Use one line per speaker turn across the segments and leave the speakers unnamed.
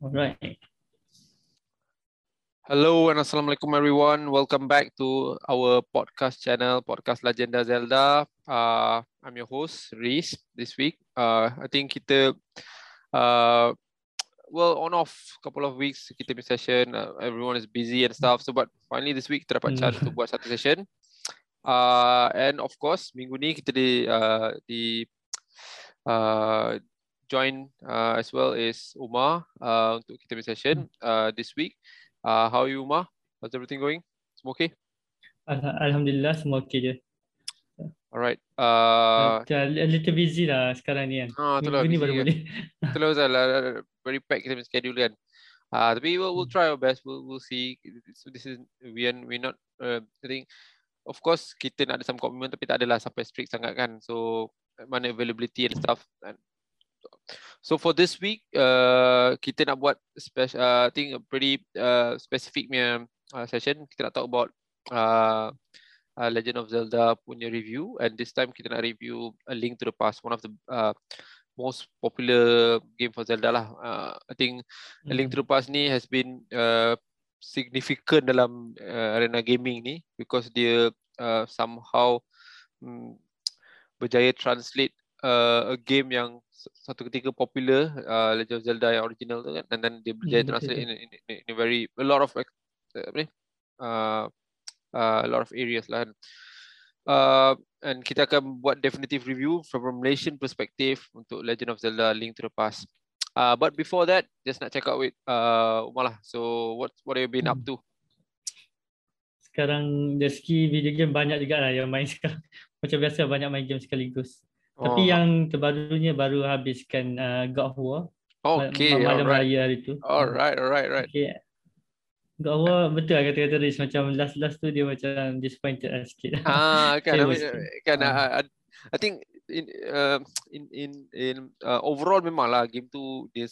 Alright.
Hello and assalamualaikum everyone. Welcome back to our podcast channel, Podcast Legenda Zelda. Uh, I'm your host, Reese, this week. Uh, I think kita, uh, well, on off couple of weeks, kita punya session, uh, everyone is busy and stuff. So, but finally this week, kita dapat chance
Hmm.
untuk buat satu session. Uh, and of course, minggu ni kita di, uh, di uh, join uh, as well is Umar uh, untuk kita punya session uh, this week. Uh, how are you, Umar? How's everything going? Semua okay?
Al- Alhamdulillah semua okey je.
Alright. Uh,
a little busy lah sekarang ni kan.
ah, itulah,
Minggu ni
busy
baru
kan.
boleh.
Itulah Ustaz, lah, very packed kita punya schedule kan. Uh, tapi we'll, we'll try our best. We'll, we'll see. So this is we are we not. Uh, I think, of course kita nak ada some commitment tapi tak adalah sampai strict sangat kan. So mana availability and stuff. And so for this week, uh, kita nak buat special. Uh, I think a pretty uh, specific punya uh, session. Kita nak talk about uh, uh, Legend of Zelda punya review and this time kita nak review A Link to the Past, one of the uh, most popular game for Zelda lah. Uh, I think A Link to the Past ni has been uh, significant dalam uh, arena gaming ni because dia uh, somehow um, berjaya translate uh, a game yang satu ketika popular uh, Legend of Zelda yang original tu kan and then dia berjaya
Hmm, betul
translate in, in, in, in a very a lot of uh, apa ni uh, uh, a lot of areas lah kan. Uh, and kita akan buat definitive review from a Malaysian perspective untuk Legend of Zelda Link to the Past. Uh, but before that, just nak check out with uh, Umar lah. So what what have you been up
Hmm.
to?
Sekarang dari segi video game banyak juga lah yang main sekarang. Macam biasa banyak main game sekaligus. Tapi
Oh,
yang terbarunya baru habiskan uh, God of War.
okay,
ma- malam
alright,
raya hari tu.
alright, alright, right.
Okay. God of War betul lah kata-kata Riz. Macam last-last tu dia macam disappointed lah sikit.
Ah, kan, I
Kecewa
mean,
sikit.
kan,
Ah.
I, I, I think in uh, in in in uh, overall memang lah game tu dia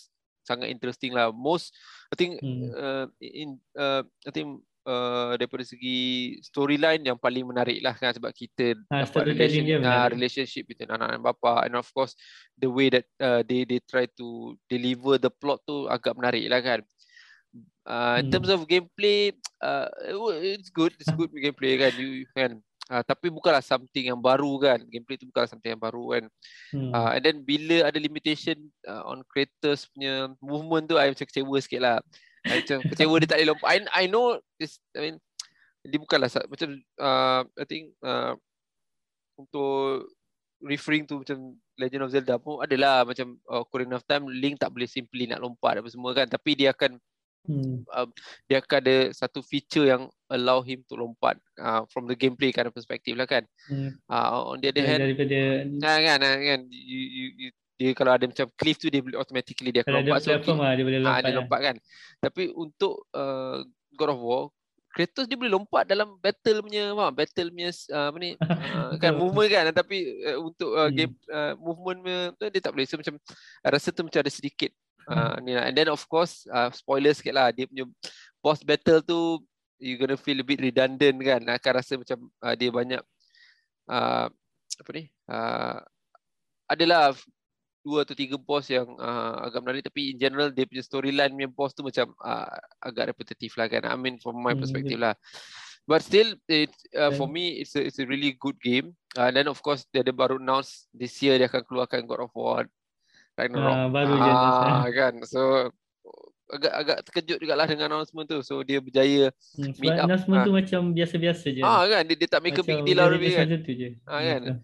sangat interesting lah. Most I think
Hmm.
uh, in uh, I think uh, daripada segi storyline yang paling menarik lah kan sebab kita dapat
storytelling dia
relation, uh, relationship between anak dan bapa and of course the way that uh, they they try to deliver the plot tu agak menarik lah kan. Uh, in
Hmm.
terms of gameplay, uh, it's good, it's good gameplay kan. You kan. Uh, tapi bukanlah something yang baru kan. Gameplay tu bukanlah something yang baru kan.
Hmm.
Uh, and then bila ada limitation uh, on creators punya movement tu, I macam kecewa sikit lah. Macam kecewa dia tak boleh lompat. I, I know this, I mean, dia bukanlah macam, uh, I think uh, untuk referring to macam Legend of Zelda pun adalah macam uh, Ocarina of Time, Link tak boleh simply nak lompat apa semua kan. Tapi dia akan
Hmm.
dia akan ada satu feature yang allow him to lompat uh, from the gameplay kind of perspective lah kan.
Hmm.
Uh, on the other hand,
Daripada
Kan kan kan you, you, you, dia kalau ada macam cliff tu dia boleh automatically dia
kalau
akan
ada
lompat. So
platform lah dia boleh
ah,
lompat.
dia lompat kan. Tapi untuk uh, God of War Kratos dia boleh lompat dalam battle punya faham? Battle punya uh, apa ni? Uh, kan movement kan. Tapi uh, untuk uh,
Hmm.
game uh, movement punya tu dia tak boleh. So macam rasa tu macam ada sedikit uh, ni lah. And then of course uh, spoiler sikit lah. Dia punya boss battle tu you gonna feel a bit redundant kan. Akan rasa macam uh, dia banyak uh, apa ni? Uh, adalah dua atau tiga boss yang uh, agak menarik. Tapi in general dia punya storyline punya boss tu macam uh, agak repetitif lah kan. I mean from my
Hmm,
perspective lah. But still it uh, for me it's a, it's a really good game. Uh, then of course dia ada baru announce this year dia akan keluarkan God of War Ragnarok.
Ah, baru je announce,
ah, kan? So agak agak terkejut jugalah dengan announcement tu. So dia berjaya
Hmm,
meet up,
announcement
ah.
tu macam biasa-biasa je.
ah kan? Dia, dia tak make a big deal of it kan?
tu je.
Ah, kan?
Betul.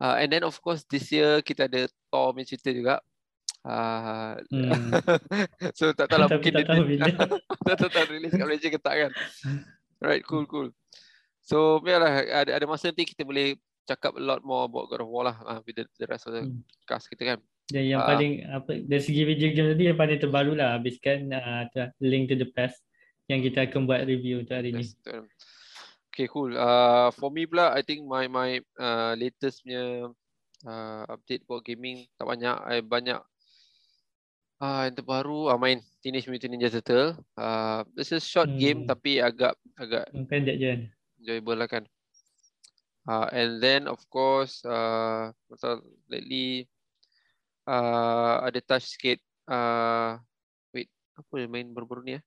Uh, and then of course this year kita ada Thor punya cerita juga uh,
Hmm.
so tak tahu lah mungkin
tak tahu bila.
tak tahu tak release kat Malaysia ke tak kan right cool cool so biarlah ada ada masa nanti kita boleh cakap a lot more about God of War lah uh, with the, the rest of the
Hmm.
cast kita kan
Dan yang
Ah.
paling apa dari segi video game tadi yang paling terbaru lah habiskan uh, Link to the Past yang kita akan buat review untuk hari ni.
yes, betul. Okay cool uh, for me pula I think my my uh, latest punya uh, update about gaming tak banyak I banyak Ah, yang terbaru ah, main Teenage Mutant Ninja Turtle. Ah, it's a short game
Hmm.
tapi agak agak
Pendek je kan.
enjoyable lah kan. Uh, and then of course uh, lately uh, ada touch sikit uh, wait apa yang main baru-baru ni eh?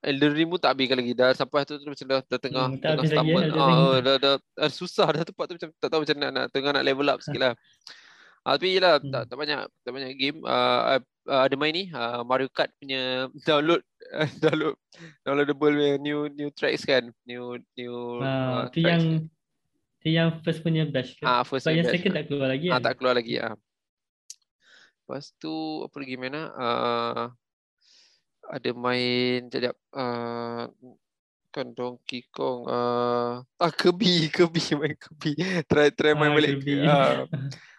Elden Ring pun tak habiskan lagi dah sampai tu, tu macam dah, dah tengah
Hmm,
tengah
habis lagi,
stamen.
Elden
Ah,
Ring.
oh, dah, dah, dah, susah dah tempat tu macam tak tahu macam nak, nak tengah nak level up sikit lah. Ah, tapi yelah
Hmm.
tak, tak banyak tak banyak game uh, uh, ada main ni uh, Mario Kart punya download download downloadable punya new new tracks kan new new uh,
Ah, tu yang tu yang first punya batch ke?
ah first
yang
batch.
second tak keluar lagi
Ah,
kan?
tak keluar lagi ah. Lepas tu apa lagi main ah? Uh, ada main sekejap uh, kan Donkey Kong uh, ah Kirby Kirby main Kirby try try main
Ah,
balik
Kirby.
Ah.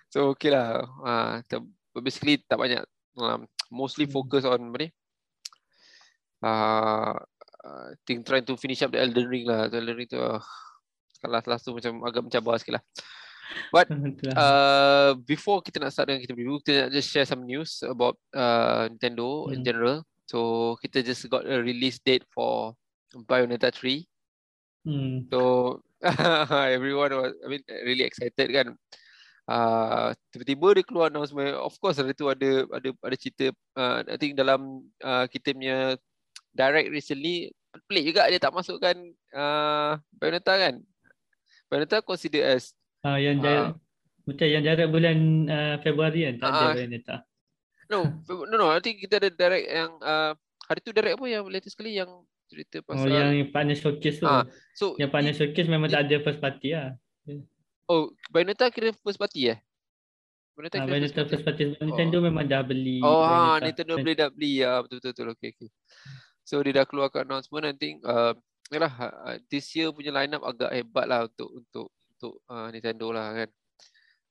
so okay lah ah uh, basically tak banyak um, mostly
Hmm.
focus on apa ni uh, uh, think trying to finish up the Elden Ring lah the Elden Ring tu uh, last last tu macam agak mencabar sikit lah but uh, before kita nak start dengan kita review, kita nak just share some news about uh, Nintendo in
Hmm.
general. So kita just got a release date for Bayonetta 3.
Hmm.
So everyone was, I mean, really excited kan. Uh, tiba-tiba dia keluar announcement. Of course ada tu ada ada ada cerita. Uh, I think dalam uh, kita punya direct recently pelik juga dia tak masukkan uh, Bayonetta kan. Bayonetta considered as
Ah, yang jarak, betul yang jarak bulan uh, Februari kan tak ada
Ah,
Bayonetta.
No, no, no. I think kita ada direct yang uh, hari tu direct apa yang latest sekali yang cerita
Oh,
pasal
yang partner showcase tu.
Ah, so
yang partner showcase memang tak ada first party lah.
oh Bayonetta kira first party eh? Bayonetta
Ah,
kira
Bayonetta first party sebab Nintendo memang dah beli
Oh, ha. Nintendo boleh dah beli ya, betul betul betul. Okay, okay. So dia dah keluarkan announcement I think uh, yalah uh, this year punya lineup agak hebat lah untuk untuk untuk uh, Nintendo lah kan.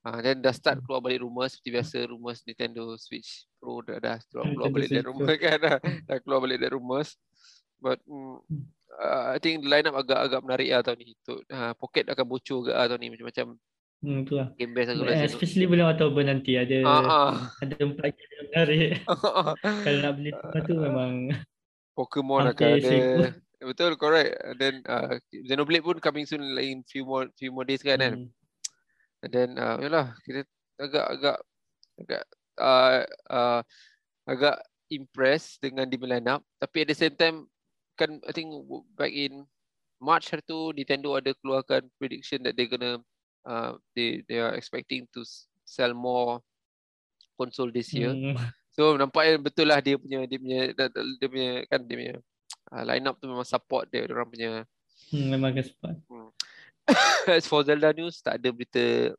Ah, then dah start keluar balik rumor seperti biasa rumors Nintendo Switch Pro dah dah keluar, keluar balik dari rumor kan dah, dah keluar balik dari rumors. But mm, uh, I think the lineup agak agak menarik lah tahun ni. Untuk uh, pocket akan bocor ke lah tahun ni macam-macam
Hmm, tu lah.
game best aku rasa.
Especially bulan Oktober nanti ada
ah.
ada empat game yang menarik. Kalau nak beli semua tu memang
Pokemon akan ada. Betul, correct. And then uh, Xenoblade pun coming soon like in few more few more days kan. kan?
Hmm,
And then uh, yalah kita agak agak agak uh, uh, agak impressed dengan di line up tapi at the same time kan I think back in March hari tu Nintendo ada keluarkan prediction that they gonna uh, they they are expecting to sell more console this year.
hmm,
So nampaknya betul lah dia punya dia punya dia, punya kan dia punya uh, line up tu memang support dia orang punya
hmm, memang akan support.
as for Zelda news tak ada berita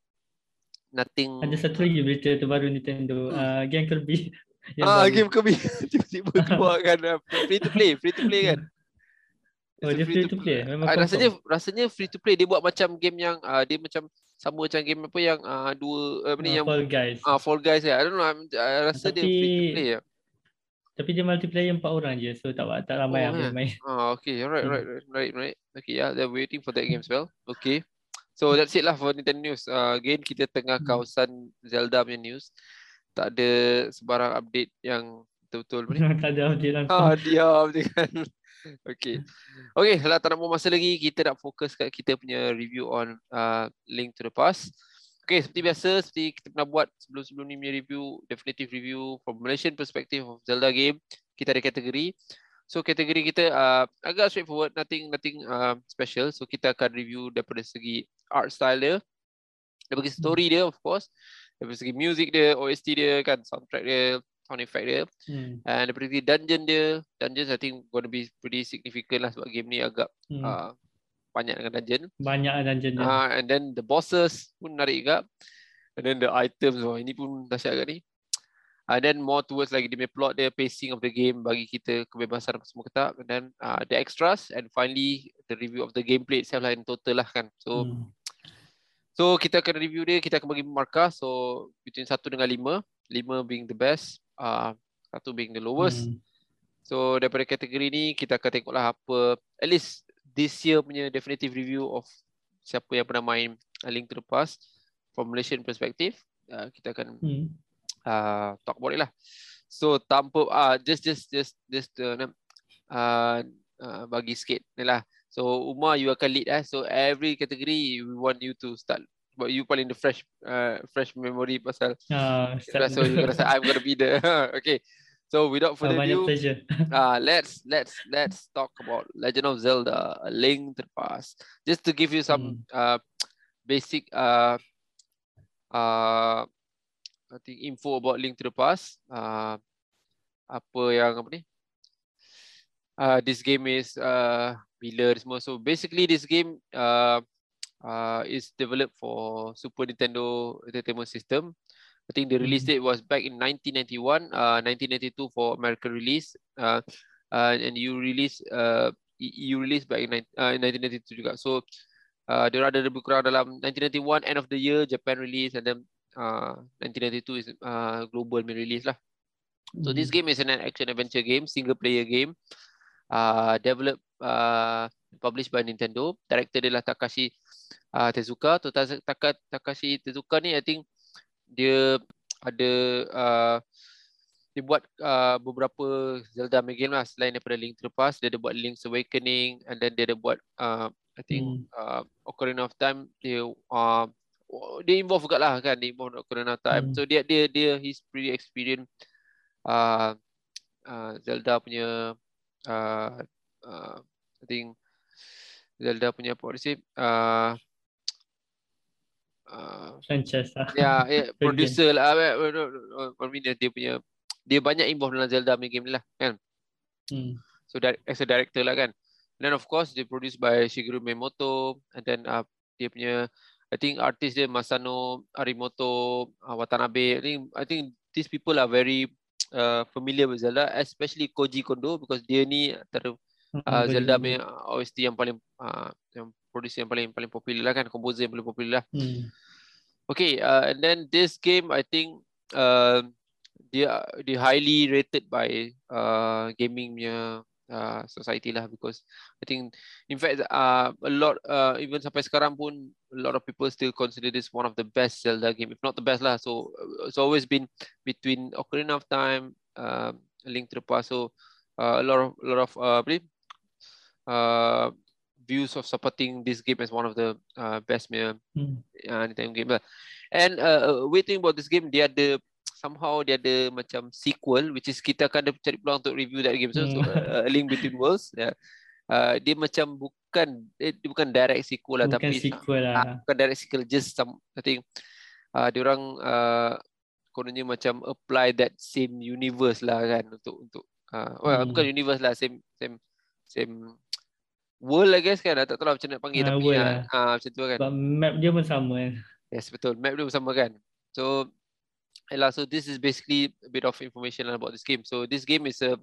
nothing
Ada satu lagi berita terbaru Nintendo,
Hmm.
uh, game Kirby.
ah
baru.
game Kirby tiba-tiba keluar kan uh, free to play free to play kan
Oh, dia free to play? Memang
Ah,
confirm?
rasanya rasanya free to play dia buat macam game yang uh, dia macam sama macam game apa yang uh, dua apa ni
Ah,
yang
Fall Guys.
ah Fall Guys ya. I don't know I'm, I rasa dia free to
Tapi-
play ya.
Tapi dia multiplayer empat orang je, so tak tak ramai
Oh,
yang
eh.
boleh main.
Ah, okay, alright,
Hmm.
right, right, right, right. Okay, yeah, they're waiting for that game as well. Okay, so that's it lah for Nintendo news. Uh, again, kita tengah
Hmm.
kawasan Zelda punya news. Tak ada sebarang update yang betul-betul ni.
tak ada update langsung.
ah, diam je kan. Okay. Okay, lah tak nak buang masa lagi. Kita nak fokus kat kita punya review on uh, Link to the Past. Okay, seperti biasa, seperti kita pernah buat sebelum-sebelum ni punya review, definitive review from Malaysian perspective of Zelda game, kita ada kategori. So kategori kita uh, agak straightforward, nothing nothing uh, special. So kita akan review daripada segi art style dia, daripada segi story dia of course, daripada segi music dia, OST dia kan, soundtrack dia, sound effect dia.
Hmm.
And daripada segi dungeon dia, dungeons I think gonna be pretty significant lah sebab game ni agak
Hmm.
uh, banyak dengan dungeon.
Banyak dungeon dia.
Uh, and then the bosses pun menarik juga. And then the items, oh ini pun dahsyat agak ni. And then more towards lagi dia punya plot dia, pacing of the game bagi kita kebebasan apa semua ketak. And then uh, the extras and finally the review of the gameplay itself lah in total lah kan. So
Hmm.
So kita akan review dia, kita akan bagi markah. So between 1 dengan 5. 5 being the best, uh, 1 being the lowest.
Hmm.
So daripada kategori ni kita akan tengoklah apa at least this year punya definitive review of siapa yang pernah main A Link to the Past from Malaysian perspective. Uh, kita akan
Hmm.
uh, talk about it lah. So tanpa ah uh, just just just just uh, uh, uh, bagi sikit ni lah. So Umar you akan lead eh. So every category we want you to start. But you paling the fresh uh, fresh memory pasal
Ah, start
so you rasa I'm gonna be the okay. So without
Uh,
further ado,
pleasure.
uh, let's let's let's talk about Legend of Zelda: A Link to the Past. Just to give you some uh, basic uh, uh, I think info about Link to the Past. Uh, apa yang apa ni? Uh, this game is uh, bila semua. So basically this game uh, uh, is developed for Super Nintendo Entertainment System. I think the release
Mhm.
date was back in 1991, uh, 1992 for American release, uh, uh, and you release uh, you release back in, uh, in 1992 juga. So uh, dia ada lebih kurang dalam 1991 end of the year Japan release, and then uh, 1992 is uh, global main release lah. So this
Hmm.
game is an action adventure game, single player game, uh, developed uh, published by Nintendo. Director dia lah Takashi uh, Tezuka. Taka- Takashi Tezuka ni I think dia ada uh, dia buat uh, beberapa Zelda main game lah selain daripada Link to the Past. Dia ada buat Link's Awakening and then dia ada buat uh, I think
Hmm.
uh, Ocarina of Time dia uh, dia involve juga lah kan dia involve Ocarina of Time.
Hmm.
So dia dia dia he's pretty experienced uh, uh, Zelda punya uh, uh, I think Zelda punya apa uh, uh,
Franchise lah.
ya yeah,
Game.
producer lah uh, uh, uh, uh, I mean dia punya dia banyak involved dalam Zelda punya game ni lah kan
Hmm.
so as a director lah kan and then of course they produced by Shigeru Miyamoto and then uh, dia punya I think artist dia Masano Arimoto uh, Watanabe I think I think these people are very uh, familiar with Zelda especially Koji Kondo because dia ni antara
Hmm,
uh, Zelda punya OST yang paling uh, yang producer yang paling paling popular lah kan composer yang paling popular lah
Hmm.
Okay, uh, and then this game, I think uh, dia dia highly rated by uh, gaming punya uh, society lah because I think in fact uh, a lot uh, even sampai sekarang pun a lot of people still consider this one of the best Zelda game, if not the best lah. So it's always been between Ocarina of Time, uh, Link to the Past. So uh, a lot of a lot of uh, uh, views of supporting this game as one of the uh, best punya
Hmm.
uh, Nintendo game lah. And uh, weird thing about this game, dia ada somehow dia ada macam sequel, which is kita akan ada cari peluang untuk review that game. So, so
Hmm.
uh, A Link Between Worlds. Yeah. Uh, dia macam bukan eh, dia bukan direct sequel lah,
Bukan
tapi
sequel
ah,
lah.
bukan direct sequel, just some I think uh, dia orang uh, kononnya macam apply that same universe lah kan untuk untuk uh, well,
Hmm.
bukan universe lah, same same same world I guess kan. Tak tahu lah macam nak panggil
Ah,
tapi
world
ah,
lah.
ah, macam tu kan.
Sebab map dia pun sama kan.
Yes, betul. Map dia bersama kan. So, yalah, so this is basically a bit of information about this game. So, this game is a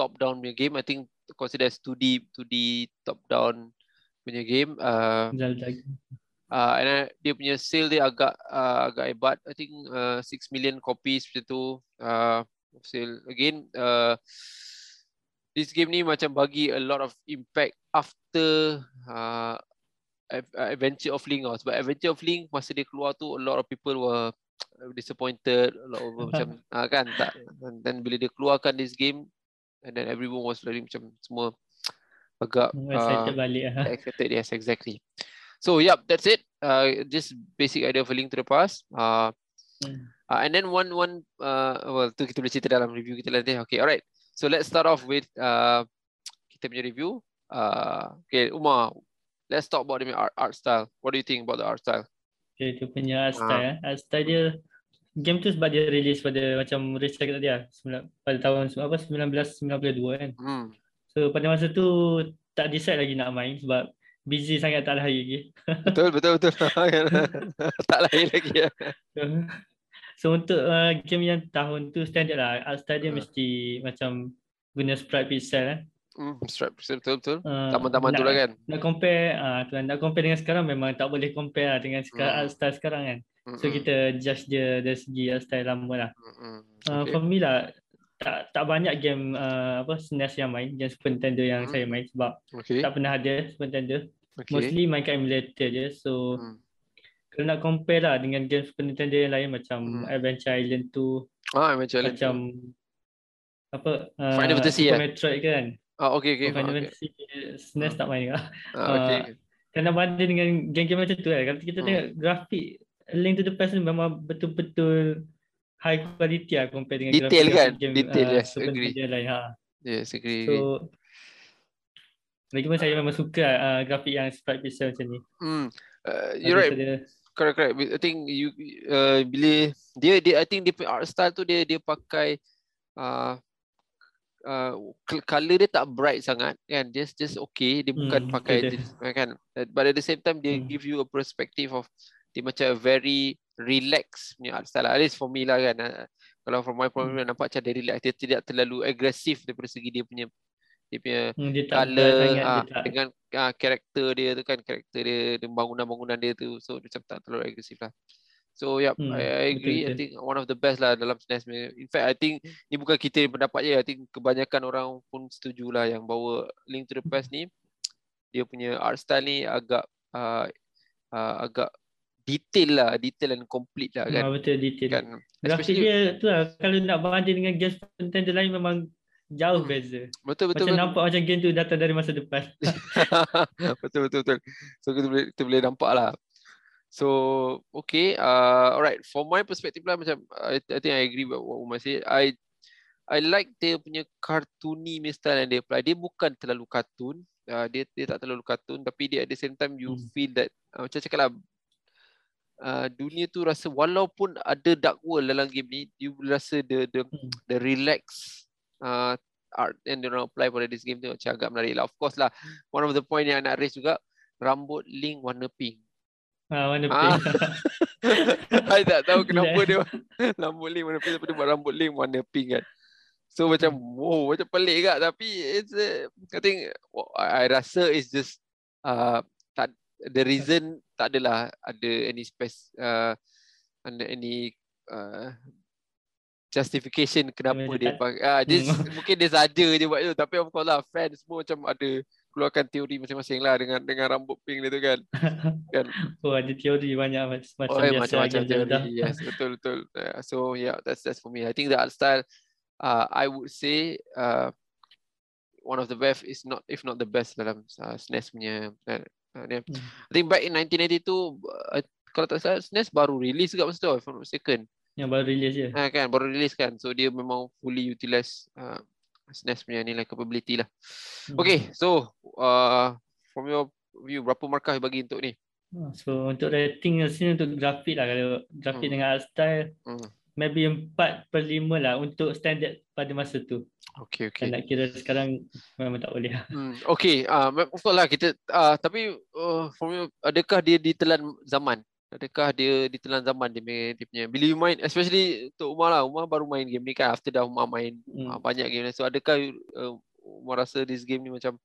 top-down punya game. I think considered as 2D, 2D top-down punya game. Uh,
Zelda.
uh, and uh, dia punya sale dia agak uh, agak hebat. I think uh, 6 million copies macam tu. Uh, sale. Again, uh, this game ni macam bagi a lot of impact after uh, Ad- uh, Adventure of Link lah. Sebab Adventure of Link masa dia keluar tu a lot of people were disappointed, a lot of macam ah, kan tak and then bila dia keluarkan this game and then everyone was very macam semua agak uh,
balik
excited yes exactly. So yep, that's it. Uh, just basic idea of a link to the past. Uh,
Hmm.
uh, and then one one uh, well tu kita boleh cerita dalam review kita nanti. Okay, alright. So let's start off with uh, kita punya review. Uh, okay, Umar, let's talk about the art, art style. What do you think about the art style?
Okay, dia punya art
Ah.
style. eh. Art style dia, game tu sebab dia release pada macam Rich cakap tadi lah, pada tahun apa 1992 kan.
Hmm.
So pada masa tu tak decide lagi nak main sebab busy sangat tak lahir lagi.
Betul, betul, betul. tak lahir lagi ya.
so untuk uh, game yang tahun tu standard lah, art style dia
Ah.
mesti macam guna sprite pixel eh.
Hmm, strap, betul, betul.
Uh,
Taman-taman tu
nak-
lah kan.
Nak compare, ah tu kan, nak compare dengan sekarang memang tak boleh compare lah dengan sekarang,
Hmm.
style sekarang kan. So
Mm-mm.
kita judge dia dari segi art style lama lah.
Mm-mm.
Uh,
Okay.
For me lah, tak tak banyak game uh, apa SNES yang main, game Super Nintendo yang
Hmm.
saya main sebab
Okay.
tak pernah ada Super Nintendo.
Okay.
Mostly main kat emulator je. So
Hmm.
kalau nak compare lah dengan game Super Nintendo yang lain macam
Hmm.
Adventure Island tu,
Ah, macam
macam apa uh,
Final Fantasy,
Super
eh?
Metroid kan.
Ah, okay, okay.
Final
okay.
Fantasy SNES tak main lah.
Ah, okay.
Uh, Kena banding dengan game-game macam tu kan. Kalau kita
Hmm.
tengok grafik A Link to the Past ni memang betul-betul high quality lah compare dengan
Detail
grafik
kan?
game
Detail,
uh,
yes, agree.
Lain. Ha.
Yes, agree.
So
agree.
lagipun saya memang suka uh, grafik yang sprite pixel macam ni.
Hmm. Uh, you're right.
Daripada-
correct correct I think you uh, bila dia dia I think dia art style tu dia dia pakai uh, uh, color dia tak bright sangat kan just just okay dia bukan
Hmm,
pakai
betul.
just, kan Uh, but at the same time dia
Hmm.
give you a perspective of dia macam very relax punya art style lah. at least for me lah kan uh, kalau from my point of view nampak macam dia relax dia tidak terlalu agresif daripada segi dia punya dia punya
Hmm, dia
color
sangat,
ah,
dia tak.
dengan ah, karakter dia tu kan karakter dia, dia bangunan-bangunan dia tu so macam tak terlalu agresif lah so yep
Hmm,
I, I agree I
betul-betul.
think one of the best lah dalam SNES in fact I think ni bukan kita yang pendapat je I think kebanyakan orang pun setuju lah yang bawa Link to the Past ni dia punya art style ni agak uh, uh, agak detail lah detail and complete lah kan
Ah, betul detail.
kan
Grafik
especially
dia tu lah kalau nak banding dengan game Super Nintendo lain memang jauh
Hmm.
beza.
betul betul
Macam
betul.
nampak macam game tu datang dari masa depan.
betul betul betul. So kita boleh kita boleh nampak lah. So okay, uh, alright. For my perspective lah macam I, I think I agree with what Umar said. I I like dia punya cartoony punya style yang dia apply. Dia bukan terlalu kartun. Uh, dia dia tak terlalu kartun tapi dia at the same time you
Hmm.
feel that uh, macam cakap lah uh, dunia tu rasa walaupun ada dark world dalam game ni you rasa the the
Hmm.
the relax uh, art yang dia orang apply pada this game tu macam agak menarik lah. Of course lah, one of the point yang nak raise juga, rambut Link warna pink.
Ah, mana
Ah.
pink.
I tak tahu kenapa dia rambut Link warna pink tapi dia buat rambut Link warna pink kan. So macam wow macam pelik kat tapi it's a, I think well, I, rasa it's just uh, tak the reason tak adalah ada any space uh, ada any uh, justification kenapa dia
tak-
pakai ah dia
Hmm.
mungkin dia saja je buat tu tapi of course lah fans semua macam ada keluarkan teori masing-masing lah dengan dengan rambut pink dia tu kan kan
oh, ada teori banyak mac- macam
oh, eh,
biasa
macam-macam
game Zelda.
teori yes betul betul yeah, so yeah that's that's for me I think the art style uh, I would say uh, one of the best is not if not the best dalam uh, SNES punya uh, uh, ni.
Hmm.
I think back in 1992 uh, kalau tak salah SNES baru release juga masa tu if I'm not mistaken
Yang baru release je.
Ha, kan baru release kan. So dia memang fully utilize uh, SNES punya nilai capability lah.
Hmm.
Okay, so uh, from your view berapa markah bagi untuk ni?
Ah, So untuk rating sini untuk grafik lah kalau grafik
Hmm.
dengan art style
Hmm.
maybe 4 per 5 lah untuk standard pada masa tu.
Okay,
Okay.
okay.
Nak kira sekarang memang tak boleh.
Hmm, okay, uh, of course lah kita uh, tapi uh, from you, adakah dia ditelan zaman? Adakah dia ditelan zaman dia punya, dia punya bila you main especially untuk Umar lah Umar baru main game ni kan after dah Umar main
Hmm.
uh, banyak game ni so adakah uh, Umar rasa this game ni macam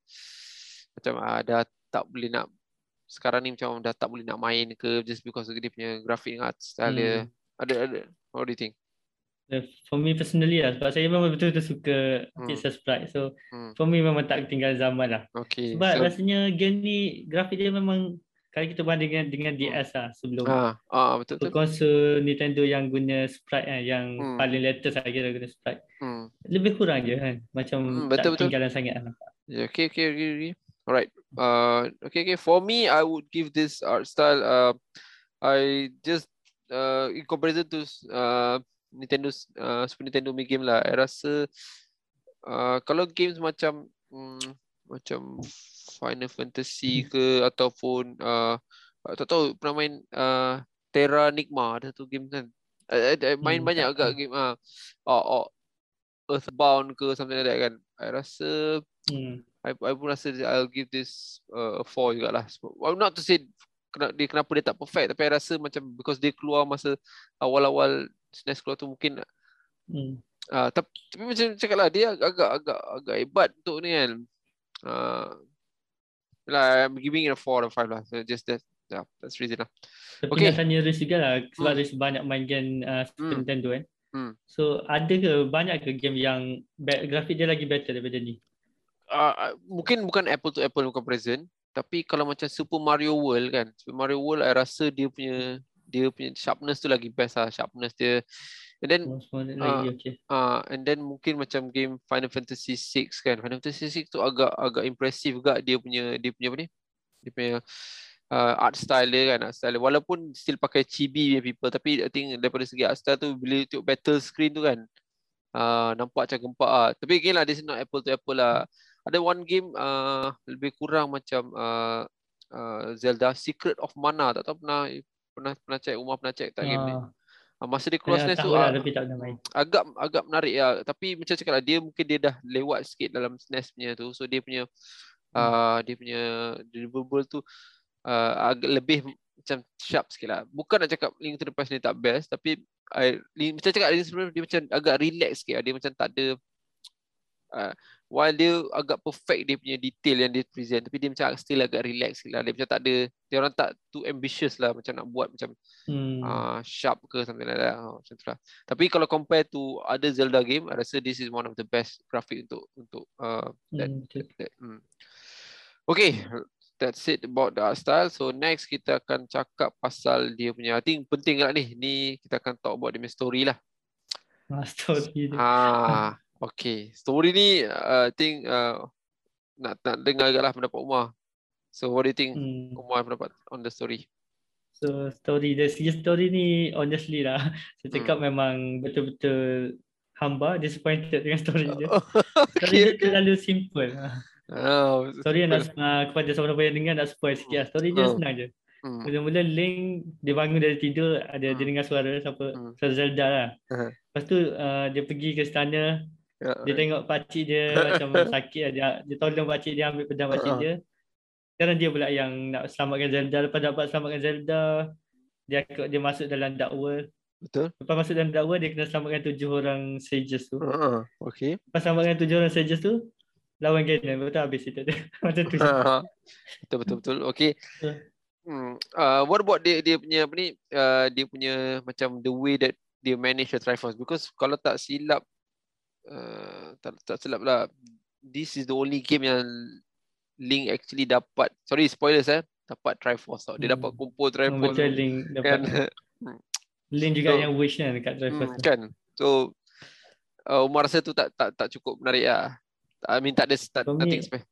macam uh, dah tak boleh nak sekarang ni macam dah tak boleh nak main ke just because dia punya graphic art style dia
Hmm.
ada ada what do you think
Uh, For me personally lah sebab saya memang betul-betul suka
Hmm.
pixel sprite. So
Hmm.
for me memang tak ketinggalan zaman lah.
okay
Sebab
so
rasanya game ni grafik dia memang kalau kita banding dengan, dengan DS lah sebelum
ah ah betul betul
konsol Nintendo yang guna sprite kan, yang
Hmm.
paling latest saya kira guna sprite.
hmm.
Lebih kurang je kan. Macam
Hmm,
tak
betul-betul.
ketinggalan sangat lah.
Yeah, okay, okay, okay, okay. Alright. Uh, okay, okay. For me, I would give this art style. Uh, I just uh, in comparison to uh, Nintendo uh, Super Nintendo Mi game lah. I rasa uh, kalau games macam um, macam Final Fantasy ke ataupun uh, tak tahu pernah main uh, Terra Nigma ada tu game kan. I, I, I main
Hmm,
banyak agak game ah. Uh, uh, Earthbound ke something like that kan. I rasa
Hmm.
I, I pun rasa I'll give this uh, a 4 jugalah. Well, not to say kena, dia kenapa dia tak perfect tapi I rasa macam because dia keluar masa awal-awal SNES keluar tu mungkin
Hmm.
uh, tapi, tapi macam cakap lah dia agak agak agak hebat untuk ni kan. Uh, lah I'm giving it a 4 or 5 lah. So just that yeah, that's reason lah.
Tapi
Okay.
nak tanya Riz juga lah sebab
Hmm.
Riz banyak main game uh, Super
Hmm.
Nintendo kan.
Hmm.
So ada ke banyak ke game yang be- grafik dia lagi better daripada ni?
Uh, uh, mungkin bukan apple to apple comparison tapi kalau macam Super Mario World kan Super Mario World I rasa dia punya dia punya sharpness tu lagi best lah sharpness dia and then
lagi okey.
uh, and then mungkin macam game Final Fantasy 6 kan Final Fantasy 6 tu agak agak impressive juga dia punya dia punya apa ni dia punya uh, art style dia kan art style dia. walaupun still pakai chibi punya people tapi I think daripada segi art style tu bila tengok battle screen tu kan uh, nampak macam gempak ah tapi again lah this is not apple to apple lah ada one game uh, lebih kurang macam uh, uh, Zelda Secret of Mana tak tahu pernah pernah pernah check Umar pernah check tak uh. game ni uh, masa dia cross
Ya,
tu
tahu lah, tapi tak pernah main.
agak agak menarik ya tapi macam cakap lah dia mungkin dia dah lewat sikit dalam SNES punya tu so dia punya uh, dia punya deliverable tu uh, agak lebih macam sharp sikit lah bukan nak cakap Link to the Past ni tak best tapi I, Link- macam cakap dia sebenarnya dia macam agak relax sikit lah. dia macam tak ada uh, while dia agak perfect dia punya detail yang dia present tapi dia macam still agak relax lah dia macam tak ada dia orang tak too ambitious lah macam nak buat macam
Hmm.
uh, sharp ke something like that oh, macam tu lah. Tapi kalau compare to other Zelda game, I rasa this is one of the best graphic untuk untuk uh, that,
Hmm, betul.
that, that mm. Okay, that's it about the art style. So next kita akan cakap pasal dia punya, I think penting lah ni, ni kita akan talk about dia punya story lah.
Ah, story dia.
Ah, okay. Story ni, uh, I think uh, nak nak dengar agak lah pendapat Umar. So what do you think
Hmm.
Umar pendapat on the story?
So story dari segi story ni honestly lah saya cakap
Hmm.
memang betul-betul hamba disappointed dengan story dia. Story
okay,
dia
okay.
terlalu simple.
Oh,
Story yang nak uh, kepada siapa-siapa yang dengar nak spoil sikit lah. Story dia
Hmm.
senang je.
Hmm.
Mula-mula Link dia bangun dari tidur ada
Hmm.
dia dengar suara siapa
Hmm.
suara Zelda lah.
Uh-huh.
Lepas tu uh, dia pergi ke istana
Ya,
dia tengok pakcik dia macam sakit dia dia tolong pakcik dia ambil pedang pakcik
Ha.
dia. Sekarang dia pula yang nak selamatkan Zelda lepas dapat selamatkan Zelda dia dia masuk dalam dark world.
Betul.
Lepas masuk dalam dark world dia kena selamatkan tujuh orang sages tu.
Uh, okay.
Lepas selamatkan tujuh orang sages tu lawan Ganon betul habis itu dia. Macam tu. je.
betul betul betul. Okay. Hmm. Uh, what about dia dia punya apa ni? Uh, dia punya macam the way that dia manage the Triforce because kalau tak silap uh, tak tak silap lah. This is the only game yang Link actually dapat sorry spoilers eh dapat Triforce tau. Dia
Hmm.
dapat kumpul
Hmm,
Triforce
Betul
tu,
Link
kan.
dapat Link juga
So,
yang wish kan dekat driver
Hmm, kan. So uh, Umar rasa tu tak tak tak cukup menarik lah. I mean tak ada tak,
For me-
nothing special.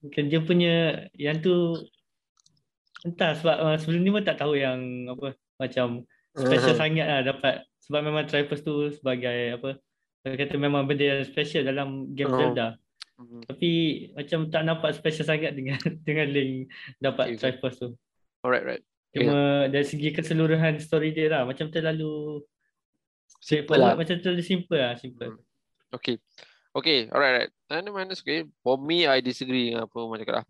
Mungkin dia punya yang tu entah sebab uh, sebelum ni pun tak tahu yang apa macam special sangat lah dapat sebab memang Triforce tu sebagai apa kata memang benda yang special dalam game
Oh.
Zelda
Mhm.
tapi macam tak nampak special sangat dengan dengan Link dapat
Okay.
Triforce tu
Alright right.
cuma dari segi keseluruhan story dia lah macam terlalu
Simple lah.
macam terlalu simple lah simple
Okay. Okay, alright, right. And minus okay. For me, I disagree dengan apa Umar cakap lah.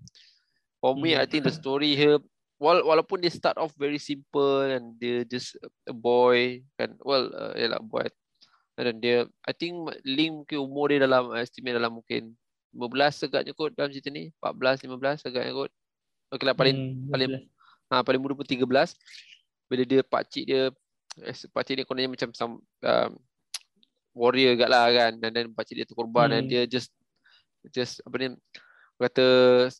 For me,
Hmm.
I think the story here, wala- walaupun dia start off very simple and dia just a boy, kan, well, uh, yalah, boy. Then dia, I think Link mungkin umur dia dalam, estimate dalam mungkin 15 agaknya kot dalam cerita ni. 14, 15 agaknya kot. Okay lah, paling
Hmm,
paling-. Ha, paling muda pun 13. Bila dia pakcik dia, eh, pakcik dia kononnya macam some, um, warrior kat lah kan. Dan then pakcik dia tu korban dan
Hmm.
dia just, just apa ni, kata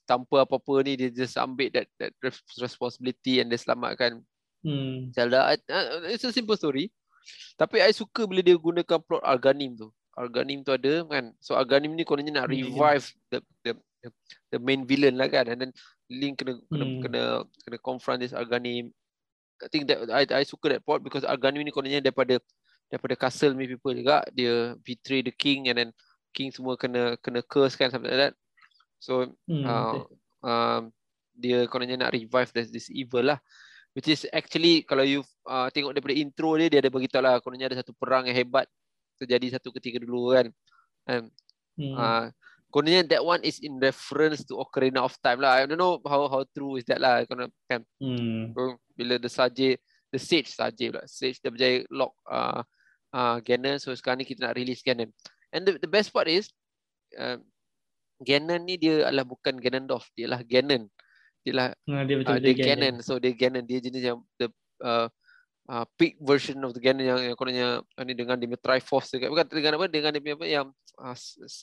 tanpa apa-apa ni, dia just ambil that, that res- responsibility and dia selamatkan
hmm.
Zelda. It's a simple story. Tapi I suka bila dia gunakan plot Arganim tu. Arganim tu ada kan. So Arganim ni kononnya nak revive the, the the main villain lah kan. And then Link kena kena
Hmm.
kena kena confront this Arganim. I think that I I suka that part because Arganim ni kononnya daripada daripada castle ni people juga dia betray the king and then king semua kena kena curse kan something like that. So
Hmm,
uh,
betul.
um, dia kononnya nak revive this, this evil lah. Which is actually kalau you uh, tengok daripada intro dia, dia ada beritahu lah kononnya ada satu perang yang hebat terjadi satu ketika dulu kan. Um,
Hmm.
uh, kononnya that one is in reference to Ocarina of Time lah. I don't know how how true is that lah. Konon, kan.
Hmm.
So, bila the Sage, the Sage Sage pula. Sage dah berjaya lock uh, uh, Ganon. So sekarang ni kita nak release Ganon. And the, the best part is, uh, Ganon ni dia adalah bukan Ganondorf. Dia adalah Ganon. Dia adalah
Ah, dia
uh,
betul
dia
betul
Ganon. So dia Ganon. Dia jenis yang the uh, uh, peak version of the Ganon yang, yang kononnya uh, ni dengan dia punya Triforce dekat. Bukan dengan apa? Dengan dia punya apa yang uh,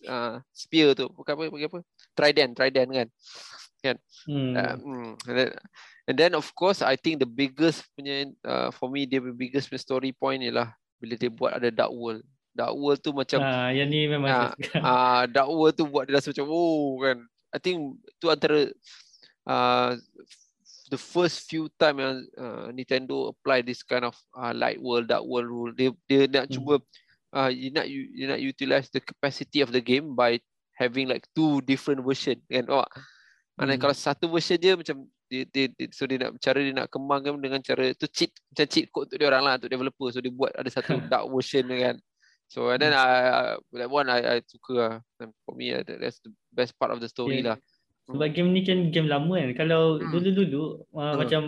uh, spear tu. Bukan apa? Bagi apa? Trident. Trident kan.
Hmm.
Uh, mm, and, then, and then of course I think the biggest punya uh, for me the biggest punya story point ialah bila dia buat ada Dark World. Dark World tu macam
Ah, yang ni memang
Ah,
suka.
ah Dark World tu buat dia rasa macam oh kan. I think tu antara uh, the first few time yang uh, Nintendo apply this kind of uh, light world dark world rule dia dia nak hmm. cuba uh, you nak you, you nak utilize the capacity of the game by having like two different version kan oh mana hmm. kalau satu version dia macam dia, dia, dia, so dia nak cara dia nak kembangkan dengan cara tu cheat macam cheat code untuk dia orang lah untuk developer so dia buat ada satu dark version kan so and then hmm. I, that one I, I suka lah and for me that's the best part of the story yeah. lah
sebab game ni kan game lama kan. Kalau hmm. dulu-dulu uh, hmm. macam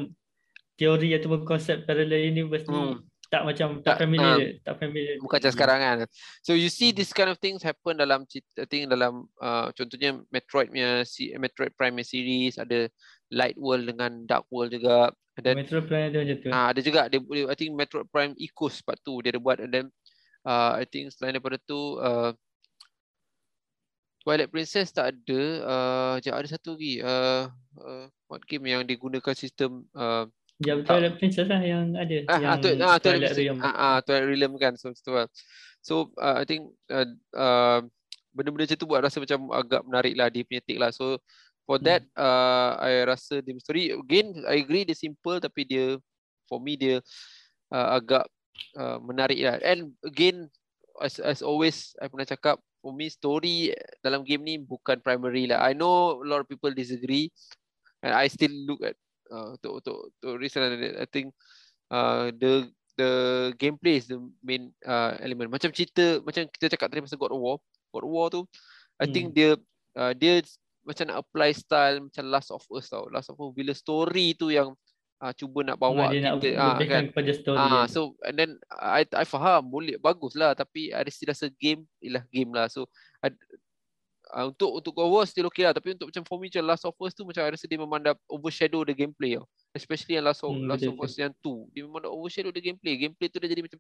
teori ataupun konsep parallel universe ni hmm. tak macam tak, tak familiar, uh, tak familiar.
Bukan macam sekarang kan. So you see this kind of things happen dalam I think dalam uh, contohnya Metroid punya Metroid Prime series ada Light World dengan Dark World juga.
Dan Metroid Prime ada macam tu.
Ah uh, ada juga dia I think Metroid Prime Ecos part tu dia ada buat and then uh, I think selain daripada tu uh, Twilight Princess tak ada. Uh, jap, ada satu lagi. Uh, uh, what game yang digunakan sistem uh,
Ya, Twilight Princess lah yang ada.
Ah,
yang
ah, tu, ah, Twilight Realm. Ah, ah, Twilight Realm kan. So, so, so uh, I think uh, uh, benda-benda macam tu buat rasa macam agak menarik lah. Dia punya take lah. So, for hmm. that, uh, I rasa the story, again, I agree dia simple tapi dia, for me, dia uh, agak uh, menarik lah. And again, as, as always, I pernah cakap, for me story dalam game ni bukan primary lah. I know a lot of people disagree and I still look at uh, untuk untuk reason I think uh, the the gameplay is the main uh, element. Macam cerita macam kita cakap tadi pasal God of War. God of War tu I hmm. think dia uh, dia macam nak apply style macam Last of Us tau. Last of Us bila story tu yang uh, cuba nak bawa
dia kita nak uh, kan kepada story.
Ah uh, so and then I I faham boleh baguslah tapi ada still rasa game ialah game lah. So I, uh, untuk untuk Go War still okay lah tapi untuk macam for me macam Last of Us tu macam I rasa dia memang dah overshadow the gameplay tau. Especially yang Last of, hmm, Last of Us yang tu. Dia memang dah overshadow the gameplay. Gameplay tu dah jadi macam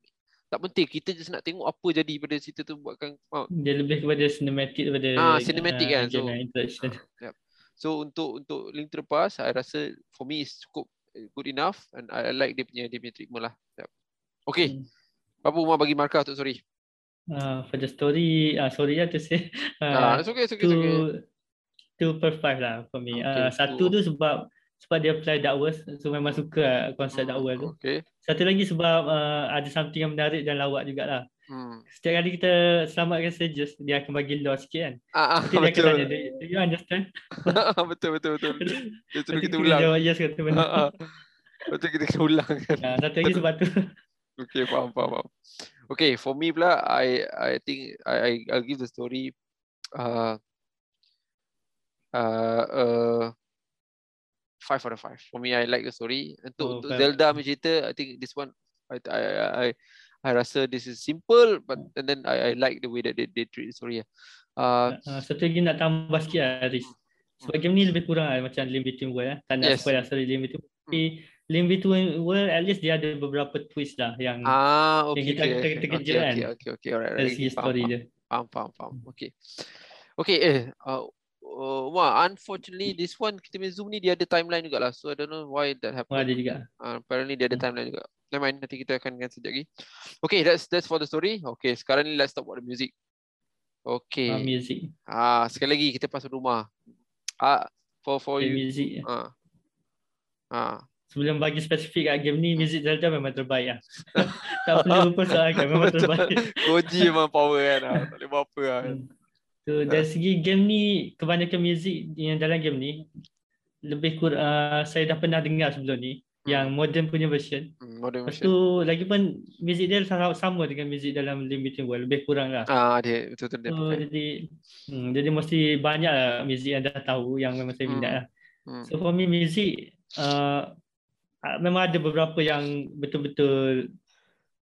tak penting. Kita just nak tengok apa jadi pada cerita tu buatkan.
Uh. Dia lebih kepada cinematic daripada
ah, cinematic uh, kan. So. Uh, yep. so untuk untuk Link to the Past, I rasa for me is cukup good enough and I like dia punya dia punya treatment lah. Yep. Okay. Hmm. Apa Umar bagi markah tu sorry.
Uh, for the story, uh, sorry lah to say.
Uh, uh, it's okay, it's okay, two, it's okay.
Two per five lah for me. Okay, uh, satu tu sebab sebab dia apply dark world, so memang suka lah konsep dark world tu.
Okay.
Satu lagi sebab uh, ada something yang menarik dan lawak jugalah. Hmm. Setiap kali kita selamatkan stages, dia akan bagi law sikit kan.
Ah, ah,
Nanti dia akan tanya, do you understand?
betul, betul, betul. Dia suruh kita ulang. Jawab
yes kata benda. Ah, ah.
Betul kita kena ulang kan.
Ah, satu lagi sebab tu.
okay, faham, faham, faham. Okay, for me pula, I I think I, I I'll give the story uh, uh, uh, five out of five. For me, I like the story. Untuk, oh, untuk Zelda punya cerita, I think this one, I, I, I, I rasa this is simple but and then I, I like the way that they, they treat the story.
Uh, uh, satu lagi nak tambah sikit lah, Aris. Sebab game ni lebih kurang lah, macam Link Between World. Eh. Tak nak yes. spoil lah, sorry Link Between World. Tapi Link Between World, at least dia ada beberapa twist lah yang,
ah, okay,
yang kita okay. terkejut
okay,
kan.
Okay, okay, okay. Alright,
Dari segi story
faham,
dia.
Faham, faham, faham. Okay. Okay, eh. Uh, uh, wah, unfortunately, this one, kita punya Zoom ni dia ada timeline juga lah. So, I don't know why that happened.
Oh, ada juga.
Uh, apparently, dia ada hmm. timeline juga. Never mind, nanti kita akan ganti sekejap lagi. Okay, that's that's for the story. Okay, sekarang ni let's talk about the music. Okay.
Uh, music.
Ah, sekali lagi kita pasal rumah. Ah, for for
okay,
you.
Music.
Ah. Ah.
Sebelum bagi spesifik kat game ni, music Zelda memang terbaik lah. tak perlu persoalkan, memang terbaik.
Koji memang power kan. Ah. Tak boleh buat apa lah.
So, dari segi game ni, kebanyakan music yang dalam game ni, lebih kur, uh, saya dah pernah dengar sebelum ni yang modern punya version.
Hmm, modern
Lepas version. tu lagi pun muzik dia sama, sama dengan muzik dalam Between World. Lebih kurang lah.
Ah, dia betul-betul. Dia
so, jadi, hmm, jadi mesti banyak lah muzik yang dah tahu yang memang saya minat hmm. lah. Hmm. So for me muzik uh, memang ada beberapa yang betul-betul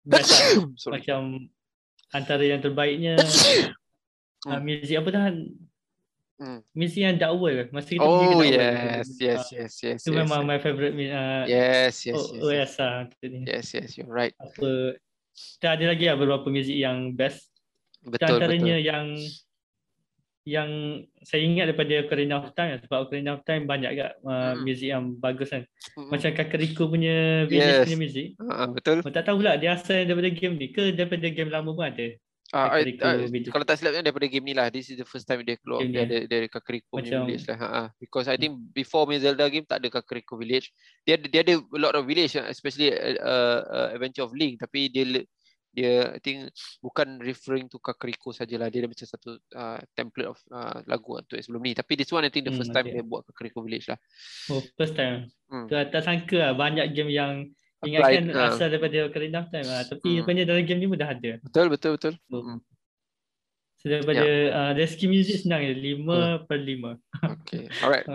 best. Macam antara yang terbaiknya uh, muzik apa dah Hmm. Mesti yang Dark World Masa kita
oh, pergi ke yes, yes, yes, yes.
Itu yes, memang yes. my favourite uh,
Yes, yes, yes.
OS yes. lah.
Yes, yes, you're right.
Apa, kita ada lagi lah beberapa muzik yang best.
Betul,
antaranya
betul.
yang yang saya ingat daripada Ocarina of Time sebab Ocarina of Time banyak kat uh, hmm. muzik yang bagus kan. Hmm. Macam Kakariko punya village yes. punya muzik.
Uh, betul.
Oh, tak tahu pula dia asal daripada game ni ke daripada game lama pun ada.
Uh, I, uh, kalau tak silap daripada game ni lah. This is the first time dia keluar
Game
dia dari Kakariko
Macam-
village lah. Ha, ha. Because I think before main Zelda game tak ada Kakariko village. Dia ada dia ada a lot of village uh, especially uh, uh, Adventure of Link tapi dia dia I think bukan referring to Kakariko sajalah. Dia ada macam satu uh, template of uh, lagu untuk sebelum ni. Tapi this one I think the
Hmm,
first time
okay.
dia buat Kakariko village lah.
Oh, first time.
Hmm.
Tu tak sangka lah banyak game yang ingatkan
ah.
asal daripada Ocarina of Time lah. Tapi
Hmm.
rupanya dalam game ni pun dah ada.
Betul betul betul.
So,
Hmm.
so daripada uh, dari segi music senang je. 5
Hmm.
per 5.
Okay. Alright.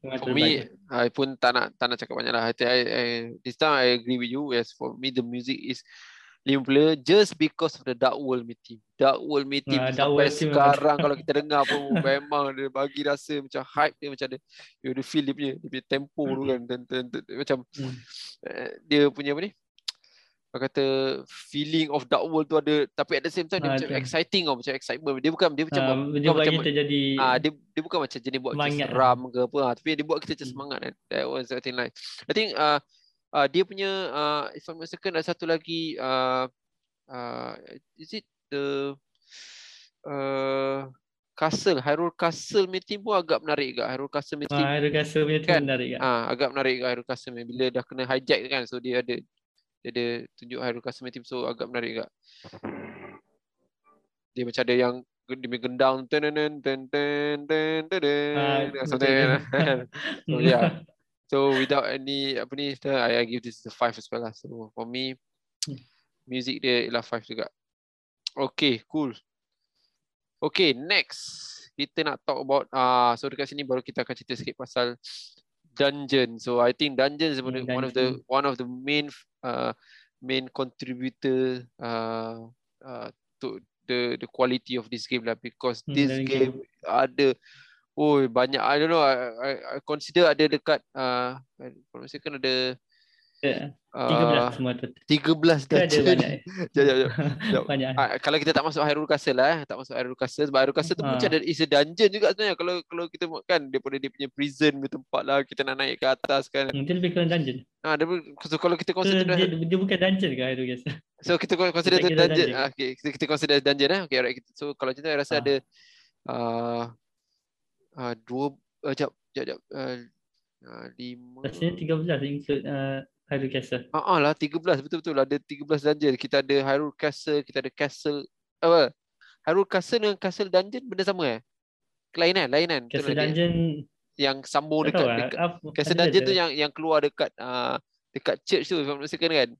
For me, I pun tak nak tak nak cakap banyak lah. I, I, I, this time I agree with you. Yes, for me the music is lima player just because of the Dark World Me Team. Dark World Me Team
Dark
sampai
World Team
sekarang kalau kita dengar pun memang dia bagi rasa macam hype dia macam ada you ada feel dia punya dia punya tempo tu kan dan, dan, dan, dan, macam
Hmm.
eh, dia punya apa ni Orang kata feeling of Dark World tu ada tapi at the same time dia
Ah,
macam
betul.
exciting tau macam excitement dia bukan dia macam
Uh, dia
bukan
buat
macam
kita jadi
Ah dia dia bukan macam jenis buat seram ke apa tapi dia buat kita macam
Hmm.
semangat kan. That was I think like I think uh, uh, dia punya uh, if I'm not mistaken ada satu lagi uh, uh, is it the uh, Castle Hyrule Castle meeting pun agak menarik juga Hyrule Castle meeting
Ah, ada rasa punya
Kan?
menarik kan.
ah agak menarik juga Hyrule Castle ni. bila dah kena hijack kan so dia ada dia ada tunjuk Hyrule Castle meeting so agak menarik juga dia macam ada yang dia punya gendang ten ten ten ten ten ten
Ah,
ten something
betul.
like that. So, yeah. So without any apa ni I, I give this a five as well lah. So for me music dia ialah five juga. Okay, cool. Okay, next kita nak talk about ah uh, so dekat sini baru kita akan cerita sikit pasal dungeon. So I think dungeon is one, one of the
dungeon.
one of the main uh, main contributor uh, uh, to the the quality of this game lah because
Hmm,
this
dalam
game ada oh banyak I don't know I, I, I consider ada dekat uh, kalau saya kan ada
Ya,
uh,
13 semua tu.
13
Ke ada
dungeon.
banyak. Banyak.
Ah, kalau kita tak masuk Hyrule Castle lah, eh. tak masuk Hyrule Castle sebab Hyrule Castle tu pun
Ah.
macam ada is a dungeon juga sebenarnya kalau kalau kita kan daripada dia punya prison punya tempat lah kita nak naik ke atas kan.
Hmm, Dia lebih kurang dungeon.
Ah, dia, pun- so, kalau kita
So,
consider
dia, dia bukan dungeon ke Hyrule Castle?
So kita con- consider tu
kira
dungeon.
dungeon.
Ah, okay, kita, kita consider dungeon eh. Okay, alright. So kalau macam tu saya rasa
Ah.
ada uh, uh, dua uh, jap jap jap uh, uh, lima
Rasanya 13 include uh, Hyrule Castle.
Ah, ah lah 13 betul-betul ada 13 dungeon. Kita ada Hyrule Castle, kita ada Castle apa? Hyrule Castle dengan Castle Dungeon benda sama eh? Lain kan? Lain kan? Betul
Castle
lah dia.
Dungeon
yang sambung dekat,
tahu lah.
dekat
Apa-
Castle
ada
Dungeon tu yang yang keluar dekat uh, dekat church tu if I'm not mistaken kan.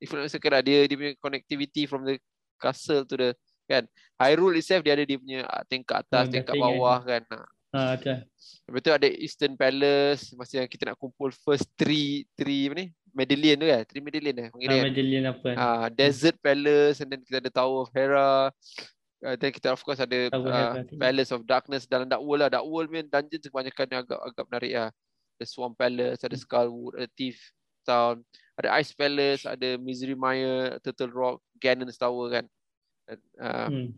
If I'm not mistaken lah, dia dia punya connectivity from the castle to the kan. Hyrule itself dia ada dia punya ah, tingkat atas,
Hmm,
tingkat bawah kan. Ha.
Ah, betul.
Lepas tu ada Eastern Palace masa yang kita nak kumpul first three three apa ni? Medallion tu kan? Three medallion eh panggil
Ah,
kan?
Medallion apa.
Ah, Desert Palace and then kita ada Tower of Hera. Uh, then kita of course ada
Tower
uh,
Hera.
Palace of Darkness dalam Dark World lah. Dark World main dungeon kebanyakan yang agak agak menarik lah. Ada Swamp Palace, ada. Skullwood, ada Thief Town, ada Ice Palace, ada Misery Mire, Turtle Rock, Ganon's Tower kan. Uh,
Hmm.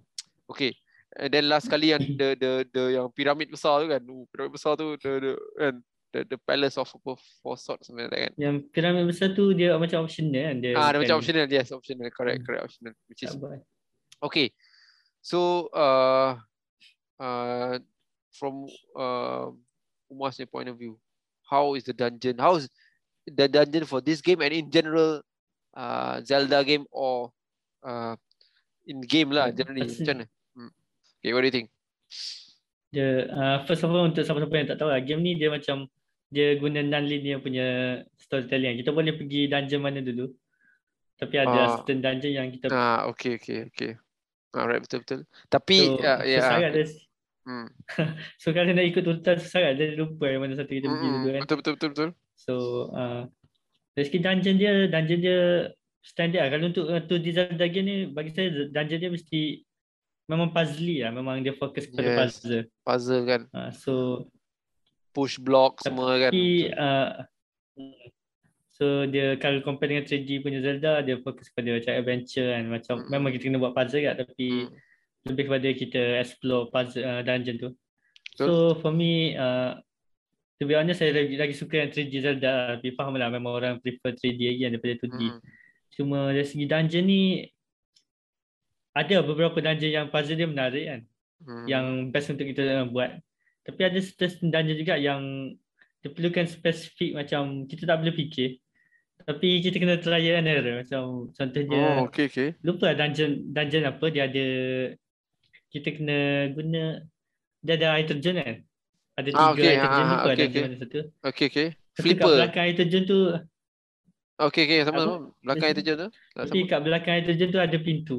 okay. And then last kali yang the the the yang piramid besar tu kan. Uh, piramid besar tu the the kan the, the Palace of apa Four Swords like that kan.
Yang piramid besar tu dia macam optional kan. Dia
Ah, dia
bukan-
macam optional. Yes, optional. Correct,
Hmm.
correct. Optional. Which is. Okay. So uh uh from uh Umar's point of view, how is the dungeon? How is the dungeon for this game and in general uh Zelda game or uh in game lah generally macam mana? Okay, what do you think?
Dia uh, first of all untuk siapa-siapa yang tak tahu lah, game ni dia macam dia guna non-linear punya storytelling. Kita boleh pergi dungeon mana dulu. Tapi ada
Ah.
certain dungeon yang kita
Ah, okay, okay, okay. Alright, betul betul. Tapi
so,
ya,
susah kan dia.
Hmm.
So kalau nak ikut urutan susah kan dia lupa yang mana satu kita pergi
Hmm,
dulu kan.
Betul betul betul betul.
So uh, dari segi dungeon dia, dungeon dia standard lah. Kalau untuk uh, tu design dungeon ni bagi saya dungeon dia mesti memang puzzly lah. Memang dia fokus kepada
Yes.
puzzle.
Puzzle kan,
Uh, so
push block semua kan.
Tapi uh, so dia kalau compare dengan 3D punya Zelda dia fokus pada macam adventure kan macam
Mm.
memang kita kena buat puzzle kat tapi
Hmm.
lebih kepada kita explore puzzle uh, dungeon tu.
Betul.
So for me uh, to be honest saya lagi, lagi suka yang 3D Zelda. Tapi faham lah memang orang prefer 3D lagi kan daripada 2D.
Hmm.
Cuma dari segi dungeon ni ada beberapa dungeon yang puzzle dia menarik kan. Hmm. Yang best untuk kita buat. Tapi ada certain dungeon juga yang dia perlukan spesifik macam kita tak boleh fikir. Tapi kita kena try and error. Macam contohnya,
oh, okay, okay.
lupa dungeon, dungeon apa, dia ada, kita kena guna, dia ada air terjun kan? Ada tiga ah, okay. air terjun, ah, lupa okay, dungeon okay. mana satu.
Okay, okay.
Flipper. Kat belakang air terjun tu,
Okay, okay, sama-sama. Belakang air terjun tu.
Tapi kat belakang air terjun tu ada pintu.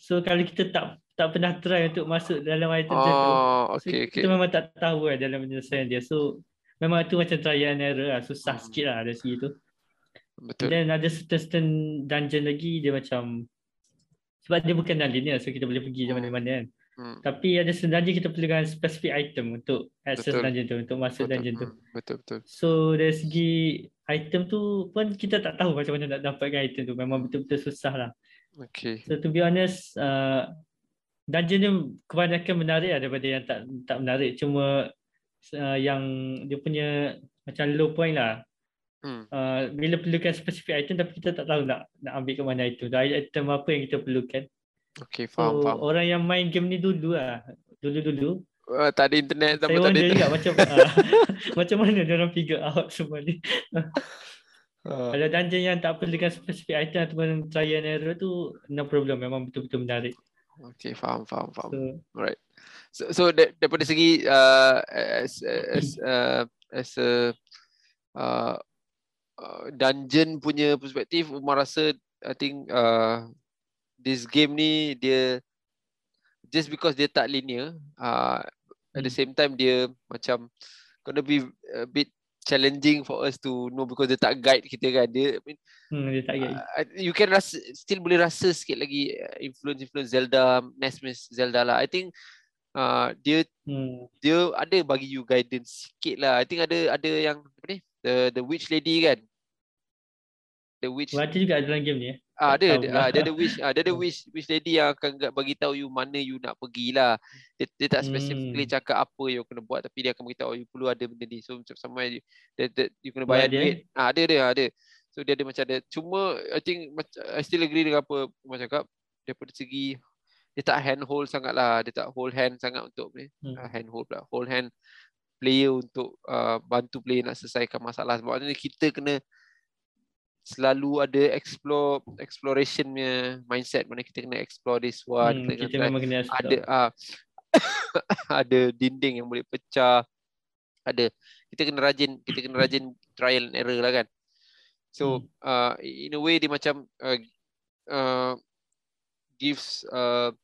So kalau kita tak tak pernah try untuk masuk dalam terjun oh, tu,
okay, so,
kita memang tak tahu lah dalam penyelesaian dia. So memang tu macam try and error lah. Susah hmm. sikit lah dari segi tu.
Betul.
Dan ada certain dungeon lagi dia macam sebab dia bukan non linear so kita boleh pergi hmm. mana-mana kan. Hmm. Tapi ada dungeon kita perlukan specific item untuk access betul. dungeon tu untuk masuk betul. dungeon tu.
Hmm. Betul betul.
So dari segi item tu pun kita tak tahu macam mana nak dapatkan item tu. Memang betul-betul susah lah.
Okay.
So to be honest uh, dungeon ni kebanyakan menarik lah daripada yang tak tak menarik. Cuma uh, yang dia punya macam low point lah Hmm. Uh, bila perlukan spesifik item tapi kita tak tahu nak nak ambil ke mana itu. Item apa yang kita perlukan.
Okay, faham, so, faham.
Orang yang main game ni dulu lah. Dulu-dulu.
Uh, tak ada internet.
Saya ada juga macam, uh, macam mana dia orang figure out semua ni. uh. Kalau dungeon yang tak perlukan spesifik item ataupun try and error tu, no problem. Memang betul-betul menarik.
Okay, faham, faham, faham. So, Alright. So, so daripada segi uh, as, as, uh, as a uh, Uh, dungeon punya perspektif Umar rasa I think uh, this game ni dia just because dia tak linear uh, at the hmm. same time dia macam gonna be a bit challenging for us to know because dia tak guide kita kan dia I mean,
hmm, dia tak guide.
Uh, you can rasa still boleh rasa sikit lagi uh, influence influence Zelda NES Zelda lah I think uh, dia hmm. dia ada bagi you guidance sikit lah I think ada ada yang apa ni the the witch lady kan the witch
Baca juga dalam game ni eh?
Ah ada ah, dia ada wish ah dia ada wish wish lady yang akan bagi tahu you mana you nak pergilah. Dia, dia tak specifically hmm. cakap apa you kena buat tapi dia akan bagi tahu you perlu ada benda ni. So macam sama you, dia, dia, you kena bayar duit. Ah ada dia ada. So dia ada macam ada. Cuma I think I still agree dengan apa Umar cakap daripada segi dia tak hand hold sangat lah. Dia tak hold hand sangat untuk ni. Hmm. Uh, hand hold pula. Hold hand player untuk uh, bantu player nak selesaikan masalah. Sebab ni kita kena selalu ada explore exploration punya mindset. Mana kita kena explore this one
hmm, kita memang kena
ada uh, ada dinding yang boleh pecah. Ada kita kena rajin kita kena rajin trial and error lah kan. So hmm. uh, in a way dia macam uh, uh, gives uh,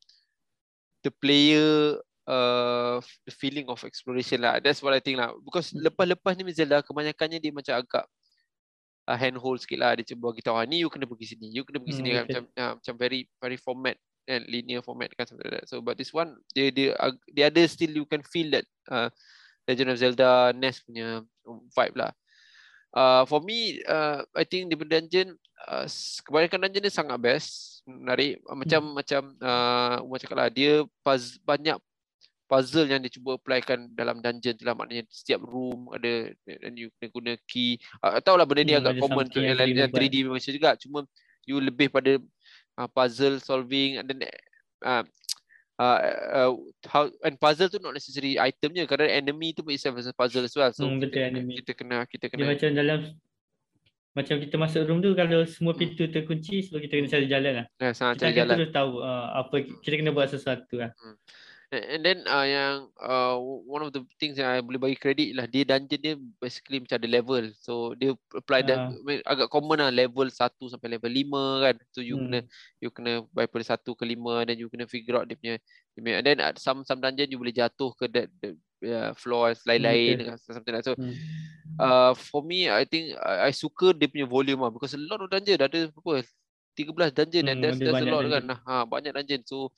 the player uh, the feeling of exploration lah. That's what I think lah. Because lepas-lepas ni Zelda kebanyakannya dia macam agak uh, handhold sikit lah. Dia cuba bagi tahu, ah, ni you kena pergi sini. You kena pergi hmm, sini. Okay. Kan? Macam, uh, macam very very format and linear format kan something like that. So but this one, dia dia uh, dia ada still you can feel that uh, Legend of Zelda NES punya vibe lah. Uh, for me, uh, I think di dungeon, uh, kebanyakan dungeon ni sangat best, menarik. Macam hmm. macam uh, Umar cakap lah, dia pas, banyak puzzle yang dia cuba applykan dalam dungeon tu lah maknanya setiap room ada dan you kena guna key uh, lah benda ni hmm, agak common tu yang, yang 3D macam juga cuma you lebih pada uh, puzzle solving and then uh, uh, uh, how and puzzle tu not necessary itemnya kerana enemy tu pun itself as a puzzle as well so
hmm,
kita,
enemy.
kita kena kita kena
dia macam dalam macam kita masuk room tu kalau semua hmm. pintu terkunci so kita kena cari jalan lah.
Ya,
kita
cari jalan.
terus tahu uh, apa kita kena buat sesuatu lah. Hmm.
And then uh, yang uh, one of the things yang I boleh bagi kredit lah dia dungeon dia basically macam ada level. So dia apply uh. dan agak common lah level 1 sampai level 5 kan. So you hmm. kena you kena daripada 1 ke 5 dan you kena figure out dia punya, dia punya and then uh, some some dungeon you boleh jatuh ke that the, uh, floor lain-lain okay. something like so. Hmm. Uh, for me I think I, I suka dia punya volume lah because a lot of dungeon ada apa 13 dungeon hmm, and that's, that's a lot kan. Ha, banyak dungeon. So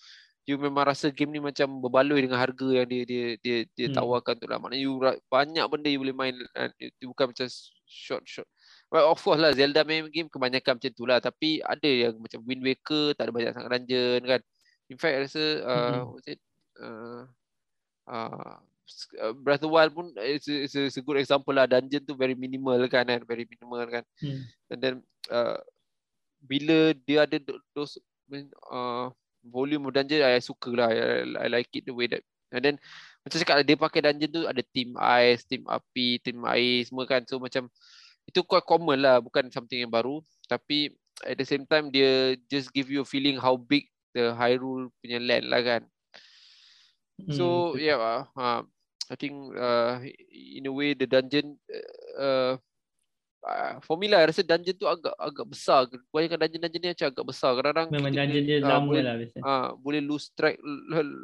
you memang rasa game ni macam berbaloi dengan harga yang dia dia dia dia hmm. tawarkan tu lah. Maknanya you banyak benda you boleh main uh, bukan macam short short. Well, of course lah Zelda main game kebanyakan macam tu lah tapi ada yang macam Wind Waker tak ada banyak sangat dungeon kan. In fact I rasa uh, hmm. what's it? Uh, uh, Breath of the Wild pun it's a, it's, a, it's a good example lah dungeon tu very minimal kan kan very minimal kan. Hmm. And then uh, bila dia ada those uh, volume of dungeon I suka lah. I, I like it the way that and then macam cakap dia pakai dungeon tu ada team ice, team api, team air semua kan. So macam itu quite common lah bukan something yang baru tapi at the same time dia just give you a feeling how big the Hyrule punya land lah kan. So hmm. yeah, uh, I think uh, in a way the dungeon uh, uh, for me lah rasa dungeon tu agak agak besar. Kebanyakan dungeon-dungeon ni macam agak besar. Kadang-kadang
memang dungeon dia uh, lama
boleh,
lah biasa.
Uh, boleh lose track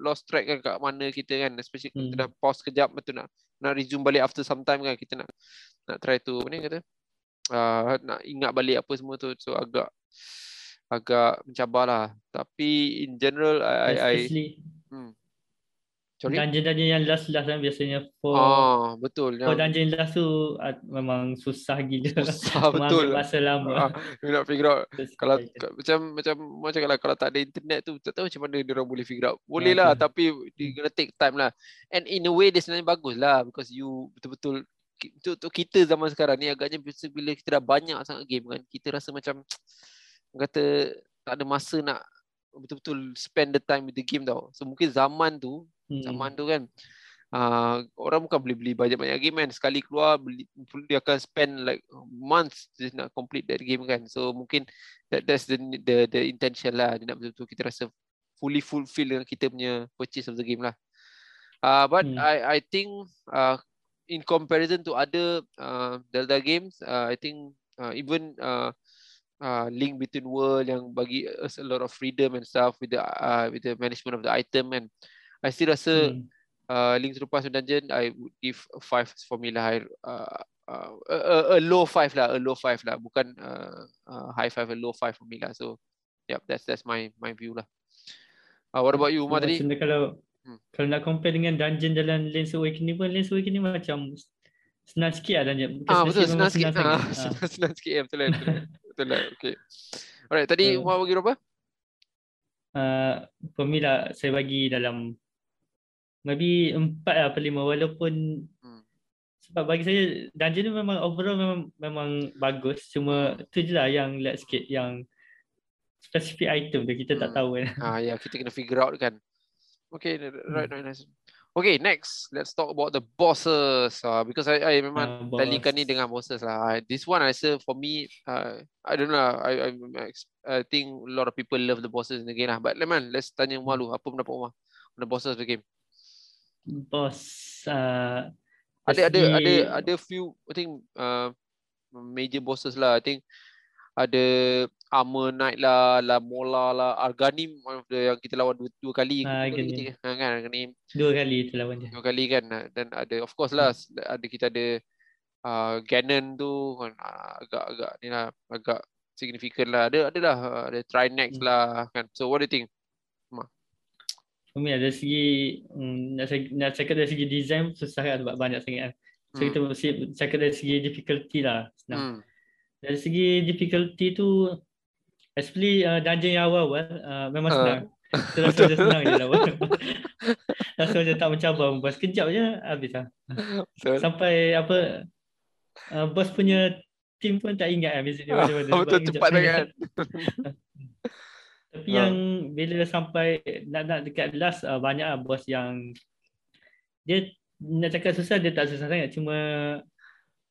lost track kan kat mana kita kan especially hmm. kita dah pause kejap betul nak nak resume balik after some time kan kita nak nak try tu ni kata uh, nak ingat balik apa semua tu so agak agak mencabarlah tapi in general I I, I hmm.
Sorry? Dungeon-dungeon yang last-last kan biasanya for
ah, betul.
For dungeon last tu uh, memang susah gila.
Susah betul.
Masa lama.
Ah, you nak figure out. kalau macam macam macam kalau kalau tak ada internet tu tak tahu macam mana dia orang boleh figure out. Boleh lah tapi dia kena take time lah. And in a way dia sebenarnya bagus lah because you betul-betul untuk, untuk kita zaman sekarang ni agaknya bila kita dah banyak sangat game kan kita rasa macam kata tak ada masa nak betul-betul spend the time with the game tau. So mungkin zaman tu Hmm. Zaman tu kan uh, orang bukan boleh beli banyak-banyak game kan. Sekali keluar beli, dia akan spend like months just nak complete that game kan. So mungkin that that's the the the intention lah. Dia nak betul-betul kita rasa fully fulfill dengan kita punya purchase of the game lah. Uh, but hmm. I I think uh, in comparison to other uh, Delta games, uh, I think uh, even uh, uh, Link Between World yang bagi us a lot of freedom and stuff with the uh, with the management of the item and I still rasa hmm. uh, Link to the Past Dungeon I would give five for me lah. Uh, uh, a, a, a low five lah a low five lah. Bukan uh, uh, high five a low five for me lah. So yep that's that's my my view lah. Uh, what about you Umar tadi?
kalau hmm. kalau nak compare dengan dungeon dalam Link's Awakening pun Link's Awakening macam senang sikit lah dungeon.
Ah, betul senang, sikit, senang, ah, senang, ah. senang sikit. Ya, betul lah betul, betul lah. Okay. Alright tadi so, Umar bagi berapa?
Uh, for me lah, saya bagi dalam maybe empat lah lima walaupun hmm. sebab bagi saya dungeon ni memang overall memang memang bagus cuma tu je lah yang let sikit yang specific item tu kita hmm. tak tahu kan
ah ya yeah, kita kena figure out kan okay right hmm. right nice Okay, next. Let's talk about the bosses. Uh, because I, I memang uh, talikan ni dengan bosses lah. This one I say for me, uh, I don't know. I, I, I think a lot of people love the bosses in the game lah. But man, let's tanya Umar. Apa pendapat Umar on the bosses of the game?
Boss uh,
ada ada ada ada few I think uh, major bosses lah I think ada Armor Knight lah, La Mola lah, Arganim one of the yang kita lawan dua, dua kali
ha,
ha, kan Arganim.
Dua kali kita lawan dia.
Dua kali kan dan ada of course lah hmm. ada kita ada uh, Ganon tu kan agak-agak ni lah agak significant lah. Ada ada lah ada Trinex hmm. lah kan. So what do you think?
Umi ada segi um, nak, nak cakap dari segi design susah kan sebab banyak sangat kan. So hmm. kita mesti cakap dari segi difficulty lah senang. Hmm. Dari segi difficulty tu especially uh, dungeon yang awal-awal uh, memang uh. senang. Kita rasa macam senang je lah. rasa macam tak mencabar pun. Sekejap je habis lah. Sampai apa uh, bos punya team pun tak ingat dia
macam mana. Betul cepat sangat.
Tapi ha. yang bila sampai nak nak dekat last uh, banyak lah bos yang dia nak cakap susah dia tak susah sangat cuma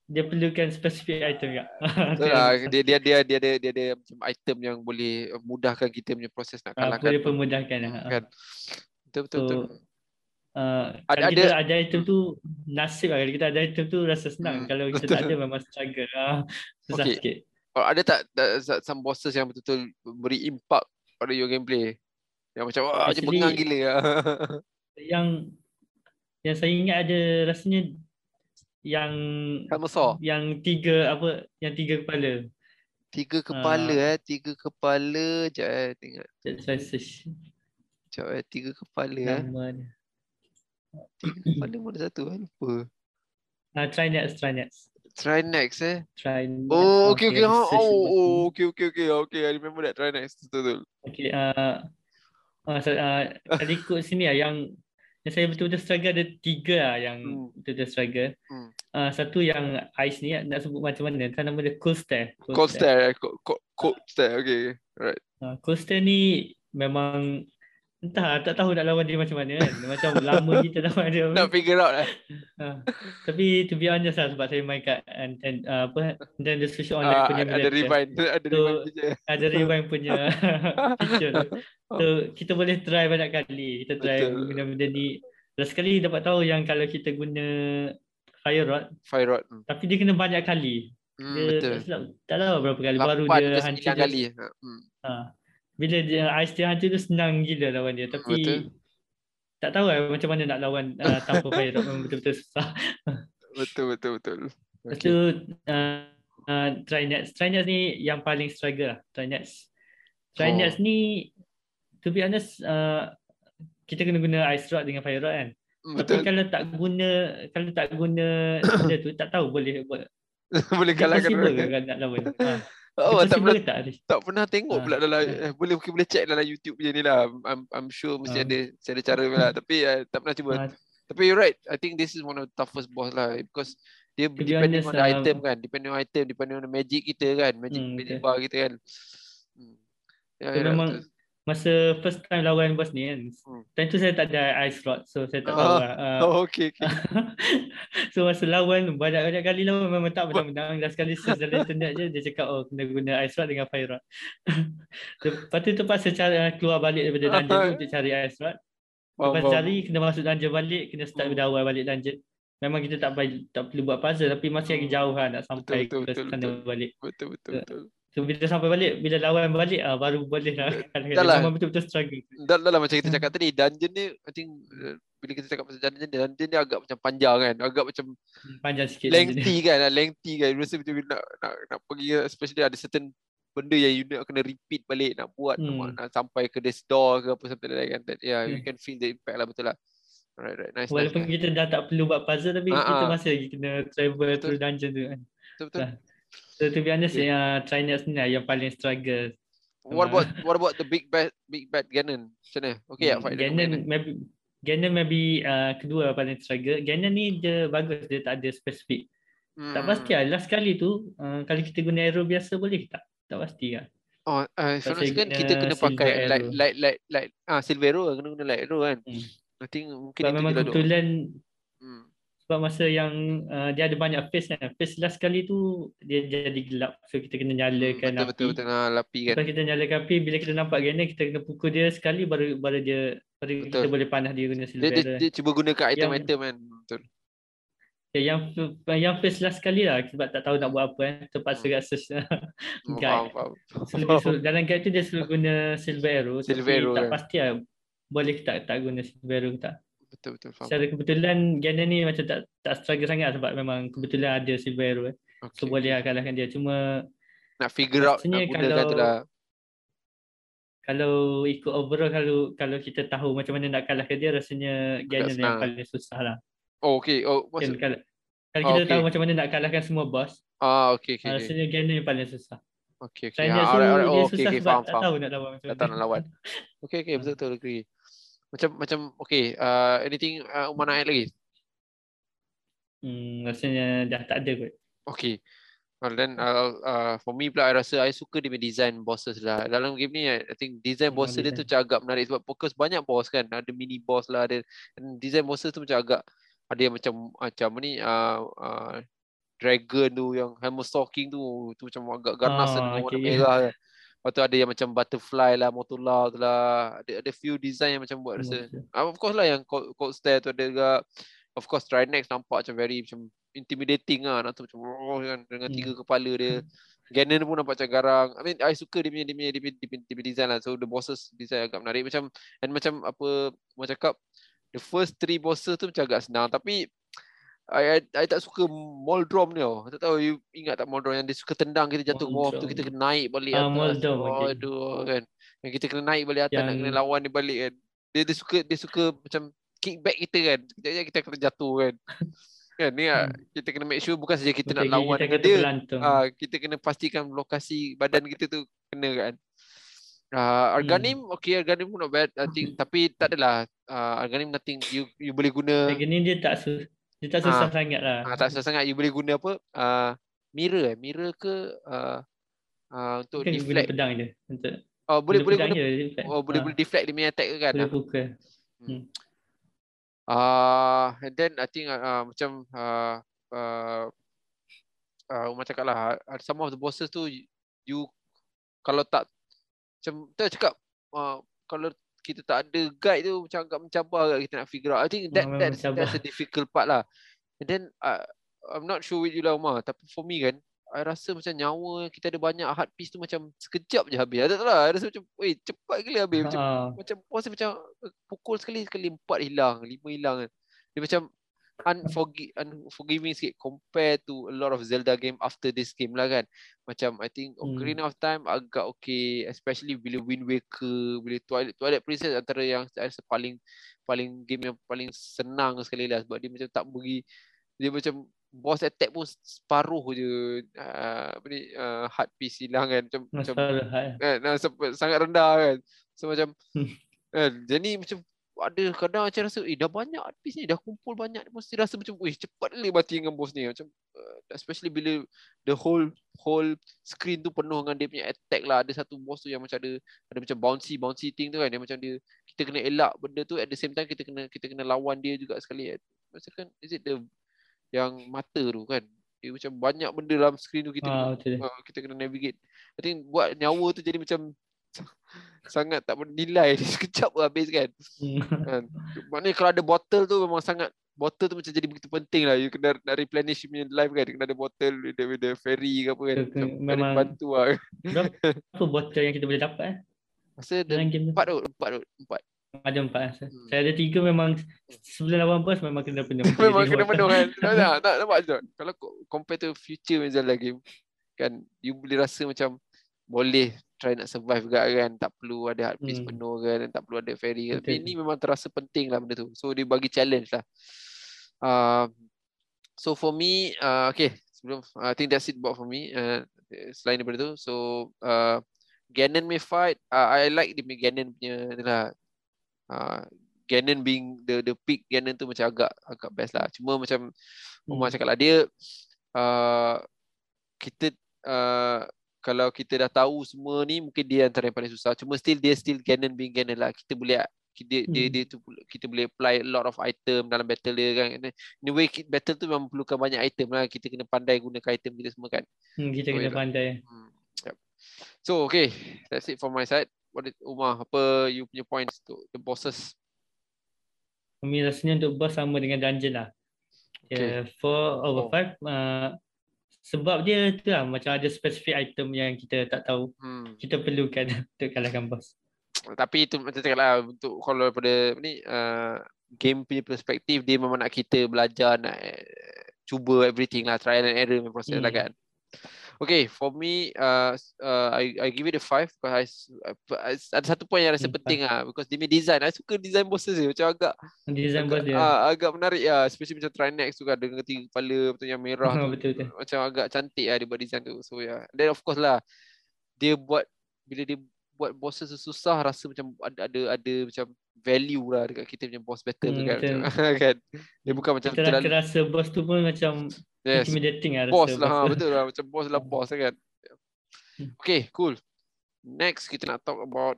dia perlukan spesifik item juga.
Betul lah. Dia dia dia dia ada dia ada macam item yang boleh mudahkan kita punya proses nak
ah, kalahkan. Boleh pemudahkan lah. Kan.
Betul betul so, betul.
Uh, ada ada kita ada item tu nasib lah. Kalau kita ada item tu rasa senang. Hmm, kalau kita betul. tak ada memang struggle lah. Susah okay. sikit.
Oh, ada tak, tak some bosses yang betul-betul beri impact pada your gameplay. Yang macam wah macam bengang gila.
yang yang saya ingat ada rasanya yang
besar.
yang tiga apa yang tiga kepala.
Tiga kepala uh, eh? Tiga kepala. Jap eh tengok.
Search.
Jap eh tiga kepala eh? Tiga kepala mana satu eh? Lupa.
Ah uh, try next try next
Try next eh.
Try next.
Oh, okay, okay. okay. Oh, oh, okay, okay, okay. Okay, I remember that. Try next. Betul, betul.
Okay, uh, uh, so, uh, tadi ikut sini lah yang yang saya betul-betul struggle ada tiga lah yang hmm. betul-betul struggle. Hmm. Uh, satu yang ice ni nak sebut macam mana? Kan nama dia Cold Stare.
Cold, Stare. Cold, cold, cold Stare. Okay. Right.
Uh, cold Stare ni memang entah tak tahu nak lawan dia macam mana kan. Macam lama kita lawan dia.
Nak figure out lah.
Ha. Tapi to be honest lah sebab saya main kat and, and uh, apa dan the social online
Ah,
punya
ada rewind, ada
So,
rewind je.
ada rewind punya feature tu. So kita boleh try banyak kali. Kita try
Betul.
guna benda ni. Last sekali dapat tahu yang kalau kita guna fire rod
Fire rod. Hmm,
tapi dia kena banyak kali.
Hmm,
Dia
betul.
tak silap tak tahu berapa kali baru dia hancur dia.
kali. Ha, Hmm.
Ha. Bila dia ice dia hancur tu senang gila lawan dia tapi
Betul.
tak tahu lah macam mana nak lawan uh, tanpa fire memang betul-betul susah.
Betul, betul, betul.
Lepas
Okay.
tu uh, uh, Trinets. Trinets ni yang paling struggle lah. Trinets. Trinets
Oh.
ni to be honest uh, kita kena guna ice rod dengan fire rod kan.
Hmm,
Tapi
Betul.
kalau tak guna kalau tak guna benda tu tak tahu boleh buat.
Boleh kalahkan orang.
kan nak lawan. Ha.
Oh, tak pernah
tak
tak pernah tengok
Ah.
pula dalam eh, boleh mungkin boleh check dalam YouTube punya ni lah. I'm I'm sure mesti
Ah.
ada mesti ada cara lah tapi uh, tak pernah cuba.
Ah,
Tapi you're right. I think this is one of the toughest boss lah because dia depending
honest,
on the
um,
item kan, depending on item, depending on the magic kita kan, magic
Hmm,
magic
betul.
bar kita kan. Hmm. Ya,
So
ya,
memang
betul.
Masa first time lawan boss ni kan.
Hmm.
Time tu saya tak ada ice rod so saya tak
Ah.
tahu lah. Uh,
Oh, okay, okay.
so masa lawan banyak-banyak kali lawan memang tak menang-menang dah sekali search dalam internet je dia cakap oh kena guna ice rod dengan fire rod lepas tu terpaksa cara keluar balik daripada dungeon tu untuk cari ice rod lepas
faham.
cari kena masuk dungeon balik kena start
Hmm.
dari awal balik dungeon memang kita tak tak perlu buat puzzle tapi masih lagi
Hmm.
jauh lah nak sampai
Betul,
ke
betul,
sana
betul.
balik
Betul, betul,
Ya.
betul.
So bila sampai balik bila lawan balik ah, baru boleh lah
Dah lah.
memang betul-betul struggle
Dah, dah lah macam kita
Hmm.
cakap tadi, dungeon ni, I think uh, bila kita cakap pasal dungeon, dungeon ni agak macam panjang kan, agak macam
panjang sikit ni.
lengthy kan, ah, lengthy kan. Rasa macam nak, nak, nak pergi, especially ada certain benda yang you nak kena repeat balik, nak buat,
Hmm.
nak, nak sampai ke this door ke apa something like that kan. That, yeah, you
Hmm.
can feel the impact lah, betul lah. Alright, right. Nice,
Walaupun
nice.
kita dah tak perlu buat puzzle tapi
Ah,
kita
ah.
masih lagi kena travel
Betul.
through dungeon tu kan.
Betul, betul.
Dah. So to be honest
Okay.
yang Trinets ni lah yang paling struggle.
What about what about the big bad big bad Ganon? Macam mana? Okay, ya, fight
Ganon maybe Ganon maybe uh, kedua paling struggle. Ganon ni dia bagus dia tak ada spesifik. Tak
Hmm.
pasti lah. Last kali tu uh, kalau kita guna arrow biasa boleh tak? Tak pasti lah.
Oh, uh, so
Pasal
kan kita kena pakai light
arrow.
light light light ah silver arrow kena guna light arrow kan.
Hmm.
I think mungkin itu
memang
lah
kebetulan. Sebab masa yang uh, dia ada banyak phase kan. Phase last kali tu dia jadi gelap. So kita kena nyalakan
Hmm, betul,
api.
betul betul nah, lapi kan.
Lepas kita nyalakan api, bila kita nampak Ganon, kita kena pukul dia sekali baru baru dia baru kita
Betul.
boleh panah dia guna
Dia,
silver
dia,
arrow.
dia cuba gunakan item-item kan. Betul.
Ya, yang yang first last sekali lah sebab tak tahu nak buat apa kan. Terpaksa
Hmm.
search
Oh,
guide.
faham, faham.
So, dalam guide tu dia suruh guna silver arrow
Silver arrow,
tak
kan.
pasti lah boleh tak tak guna silver arrow tak.
Betul betul faham.
Secara kebetulan Ganon ni macam tak tak struggle sangat sebab memang kebetulan ada silver eh. So
Okay.
boleh lah kalahkan dia. Cuma
Nak figure out nak
Rasanya
gunakan tu
kalau-
lah.
kalau ikut overall kalau kalau kita tahu macam mana nak kalahkan dia rasanya Ganon yang
senang.
paling susah lah.
Oh okay. Oh
Kan,
maksud
kalau, kalau
Oh,
kita
okay.
tahu macam mana nak kalahkan semua boss,
ah okay okay.
okay,
okay.
rasanya Ganon yang paling susah.
Okay okay.
Trinets
Ah,
tu
alright alright. Oh okay okay
sebab
faham
tak
faham.
tahu nak lawan macam
Tak tahu nak lawan. Okay okay
Ah.
betul betul agree. Macam macam okay. Uh, anything uh, Umar nak add lagi?
Hmm, rasanya dah tak ada kot.
Okay. Well then uh, uh, for me pula I rasa I suka dia punya design bosses lah. Dalam game ni I think design
Hmm,
bosses dia tu macam agak menarik sebab fokus banyak boss kan. Ada mini boss lah ada and design bosses tu macam agak ada yang macam macam ni uh, uh, dragon tu yang hammer stalking tu tu macam agak ganas
Ah,
dengan warna
okay, yeah.
merah kan. Lepas tu ada yang macam butterfly lah, motola tu lah. Ada ada few design yang macam buat rasa Uh, of course lah yang cold, cold stare tu ada juga. Of course Trinex nampak macam very macam intimidating lah. Tu macam oh, dengan
Hmm.
tiga kepala dia. Ganon pun nampak macam garang. I mean I suka dia punya dia punya, dia punya, dia punya, dia punya design lah. So the bosses design agak menarik macam and macam apa mau cakap the first three bosses tu macam agak senang tapi I, I, I tak suka Moldrom ni tau. Tak tahu you ingat tak Moldrom yang dia suka tendang kita jatuh ke bawah tu kita kena naik balik
Ah,
atas.
Moldrom,
Oh,
okay.
aduh kan. Yang kita kena naik balik atas nak
Yang-
kena lawan dia balik kan. Dia dia suka dia suka macam kickback kita kan. Sekejap kita kena jatuh kan. kan ni ah,
Hmm.
kita kena make sure bukan saja kita
Betul,
nak lawan
kita
dengan
kata
dia. Ah, kita kena pastikan lokasi badan kita tu kena kan. Uh, Arganim okay Arganim pun not bad I think tapi tak adalah uh, Arganim nothing you you boleh guna
ni dia tak sus dia tak susah sangat lah.
Ah, tak susah sangat you boleh guna apa? Uh, mirror eh, mirror ke uh, uh, untuk
Kan guna
deflect.
pedang je untuk
Oh boleh boleh guna,
je,
oh boleh
Ah,
boleh deflect dia punya attack ke kan?
boleh pukul.
Ah, and then I think uh, macam uh, uh, uh, Umar cakap lah, uh, some of the bosses tu you, you kalau tak macam tu cakap uh, kalau kita tak ada guide tu macam agak mencabar agak kita nak figure out. I think that
Memang
that's,
mencabar.
that's the difficult part lah. And then uh, I'm not sure with you lah Umar, tapi for me kan I rasa macam nyawa kita ada banyak hard piece tu macam sekejap je habis. Tak tahu lah, I rasa macam weh cepat gila habis. Macam
Ah,
macam dia macam eh, pukul sekali sekali empat hilang, lima hilang kan. Dia macam unforgi- unforgiving sikit compare to a lot of Zelda game after this game lah kan. Macam I think
Hmm.
Ocarina of Time agak okay especially bila Wind Waker, bila Twilight Twilight Princess antara yang saya rasa paling paling game yang paling senang sekali lah sebab dia macam tak beri dia macam boss attack pun separuh je uh, apa ni uh, hard piece hilang kan macam macam
masalah. hal.
kan nah, sampai- sangat rendah kan so macam
Hmm.
kan jadi macam ada kadang macam rasa eh dah banyak artis ni dah kumpul banyak mesti rasa macam weh cepat kali mati dengan bos ni. Macam uh, especially bila the whole whole screen tu penuh dengan dia punya attack lah. Ada satu boss tu yang macam ada ada macam bouncy bouncy thing tu kan. Dia macam dia kita kena elak benda tu. At the same time kita kena kita kena lawan dia juga sekali. Macam kan is it the yang mata tu kan? Dia macam banyak benda dalam screen tu kita
Ah,
kena
betul.
uh, kita kena navigate. I think buat nyawa tu jadi macam sangat tak bernilai sekejap pun habis kan.
Hmm.
kan. Maknanya kalau ada bottle tu memang sangat bottle tu macam jadi begitu penting lah. You kena nak replenish punya life kan. Kena ada bottle with the, with the ferry ke apa kan. Macam very
memang-
bantu lah.
Berapa botol yang kita boleh dapat eh?
Masa ada
tu?
empat tu. Empat tu. Empat.
Ada empat. eh.
Hmm.
Saya ada tiga memang sebelum lawan bos memang kena penuh.
memang kena penuh kan. Tak, tak, nampak je. Kalau co- compare to future Zelda game. Kan. You boleh rasa macam boleh try nak survive juga kan. Tak perlu ada hard piece
Hmm.
penuh kan. Tak perlu ada ferry kan. Tapi ini memang terasa penting lah benda tu. So dia bagi challenge lah. Uh, so for me, uh, okay. Sebelum, I think that's it about for me. Uh, selain daripada tu. So uh, Ganon may fight. Uh, I like the Ganon punya ni lah. Uh, Ganon being the the peak Ganon tu macam agak agak best lah. Cuma macam Umar
Hmm.
cakap lah dia uh, kita uh, kalau kita dah tahu semua ni mungkin dia antara yang paling susah. Cuma still dia still Ganon being Ganon lah. Kita boleh dia, dia,
Hmm.
dia tu kita boleh apply a lot of item dalam battle dia kan. In a way ki- battle tu memang perlukan banyak item lah. Kita kena pandai gunakan item kita semua kan.
Hmm, kita
Oh,
kena
ya.
pandai.
Hmm. Yep. So okay, that's it for my side. What did Umar apa you punya points to the bosses?
Kami rasanya untuk boss sama dengan dungeon lah.
Okay.
Yeah, four over
Oh.
five. Uh, sebab dia tu lah macam ada specific item yang kita tak tahu.
Hmm.
Kita perlukan untuk kalahkan boss.
Tapi itu macam cakap lah untuk kalau daripada ni uh, game punya perspektif dia memang nak kita belajar nak uh, cuba everything lah trial and error punya proses lah
Hmm.
kan. Okay, for me, uh, uh, I I give it a five because I, s- I, s- ada satu point yang rasa
Hmm,
penting ah because dia punya design, I suka design bosses dia macam agak
Design boss
agak,
dia.
ah, agak menarik ya, especially macam Trinex tu kan dengan tiga kepala betul yang merah tu
betul betul.
macam agak cantik lah dia buat design tu. So yeah. Then of course lah dia buat bila dia buat bosses susah rasa macam ada ada ada macam value lah dekat kita punya boss battle tu
Hmm,
kan.
betul.
Macam, kan. Dia bukan macam
Kita
terlalu
rasa boss tu pun macam
yes,
intimidating lah
boss lah
tu.
betul lah macam boss lah boss lah kan.
Hmm.
Okay, cool. Next kita nak talk about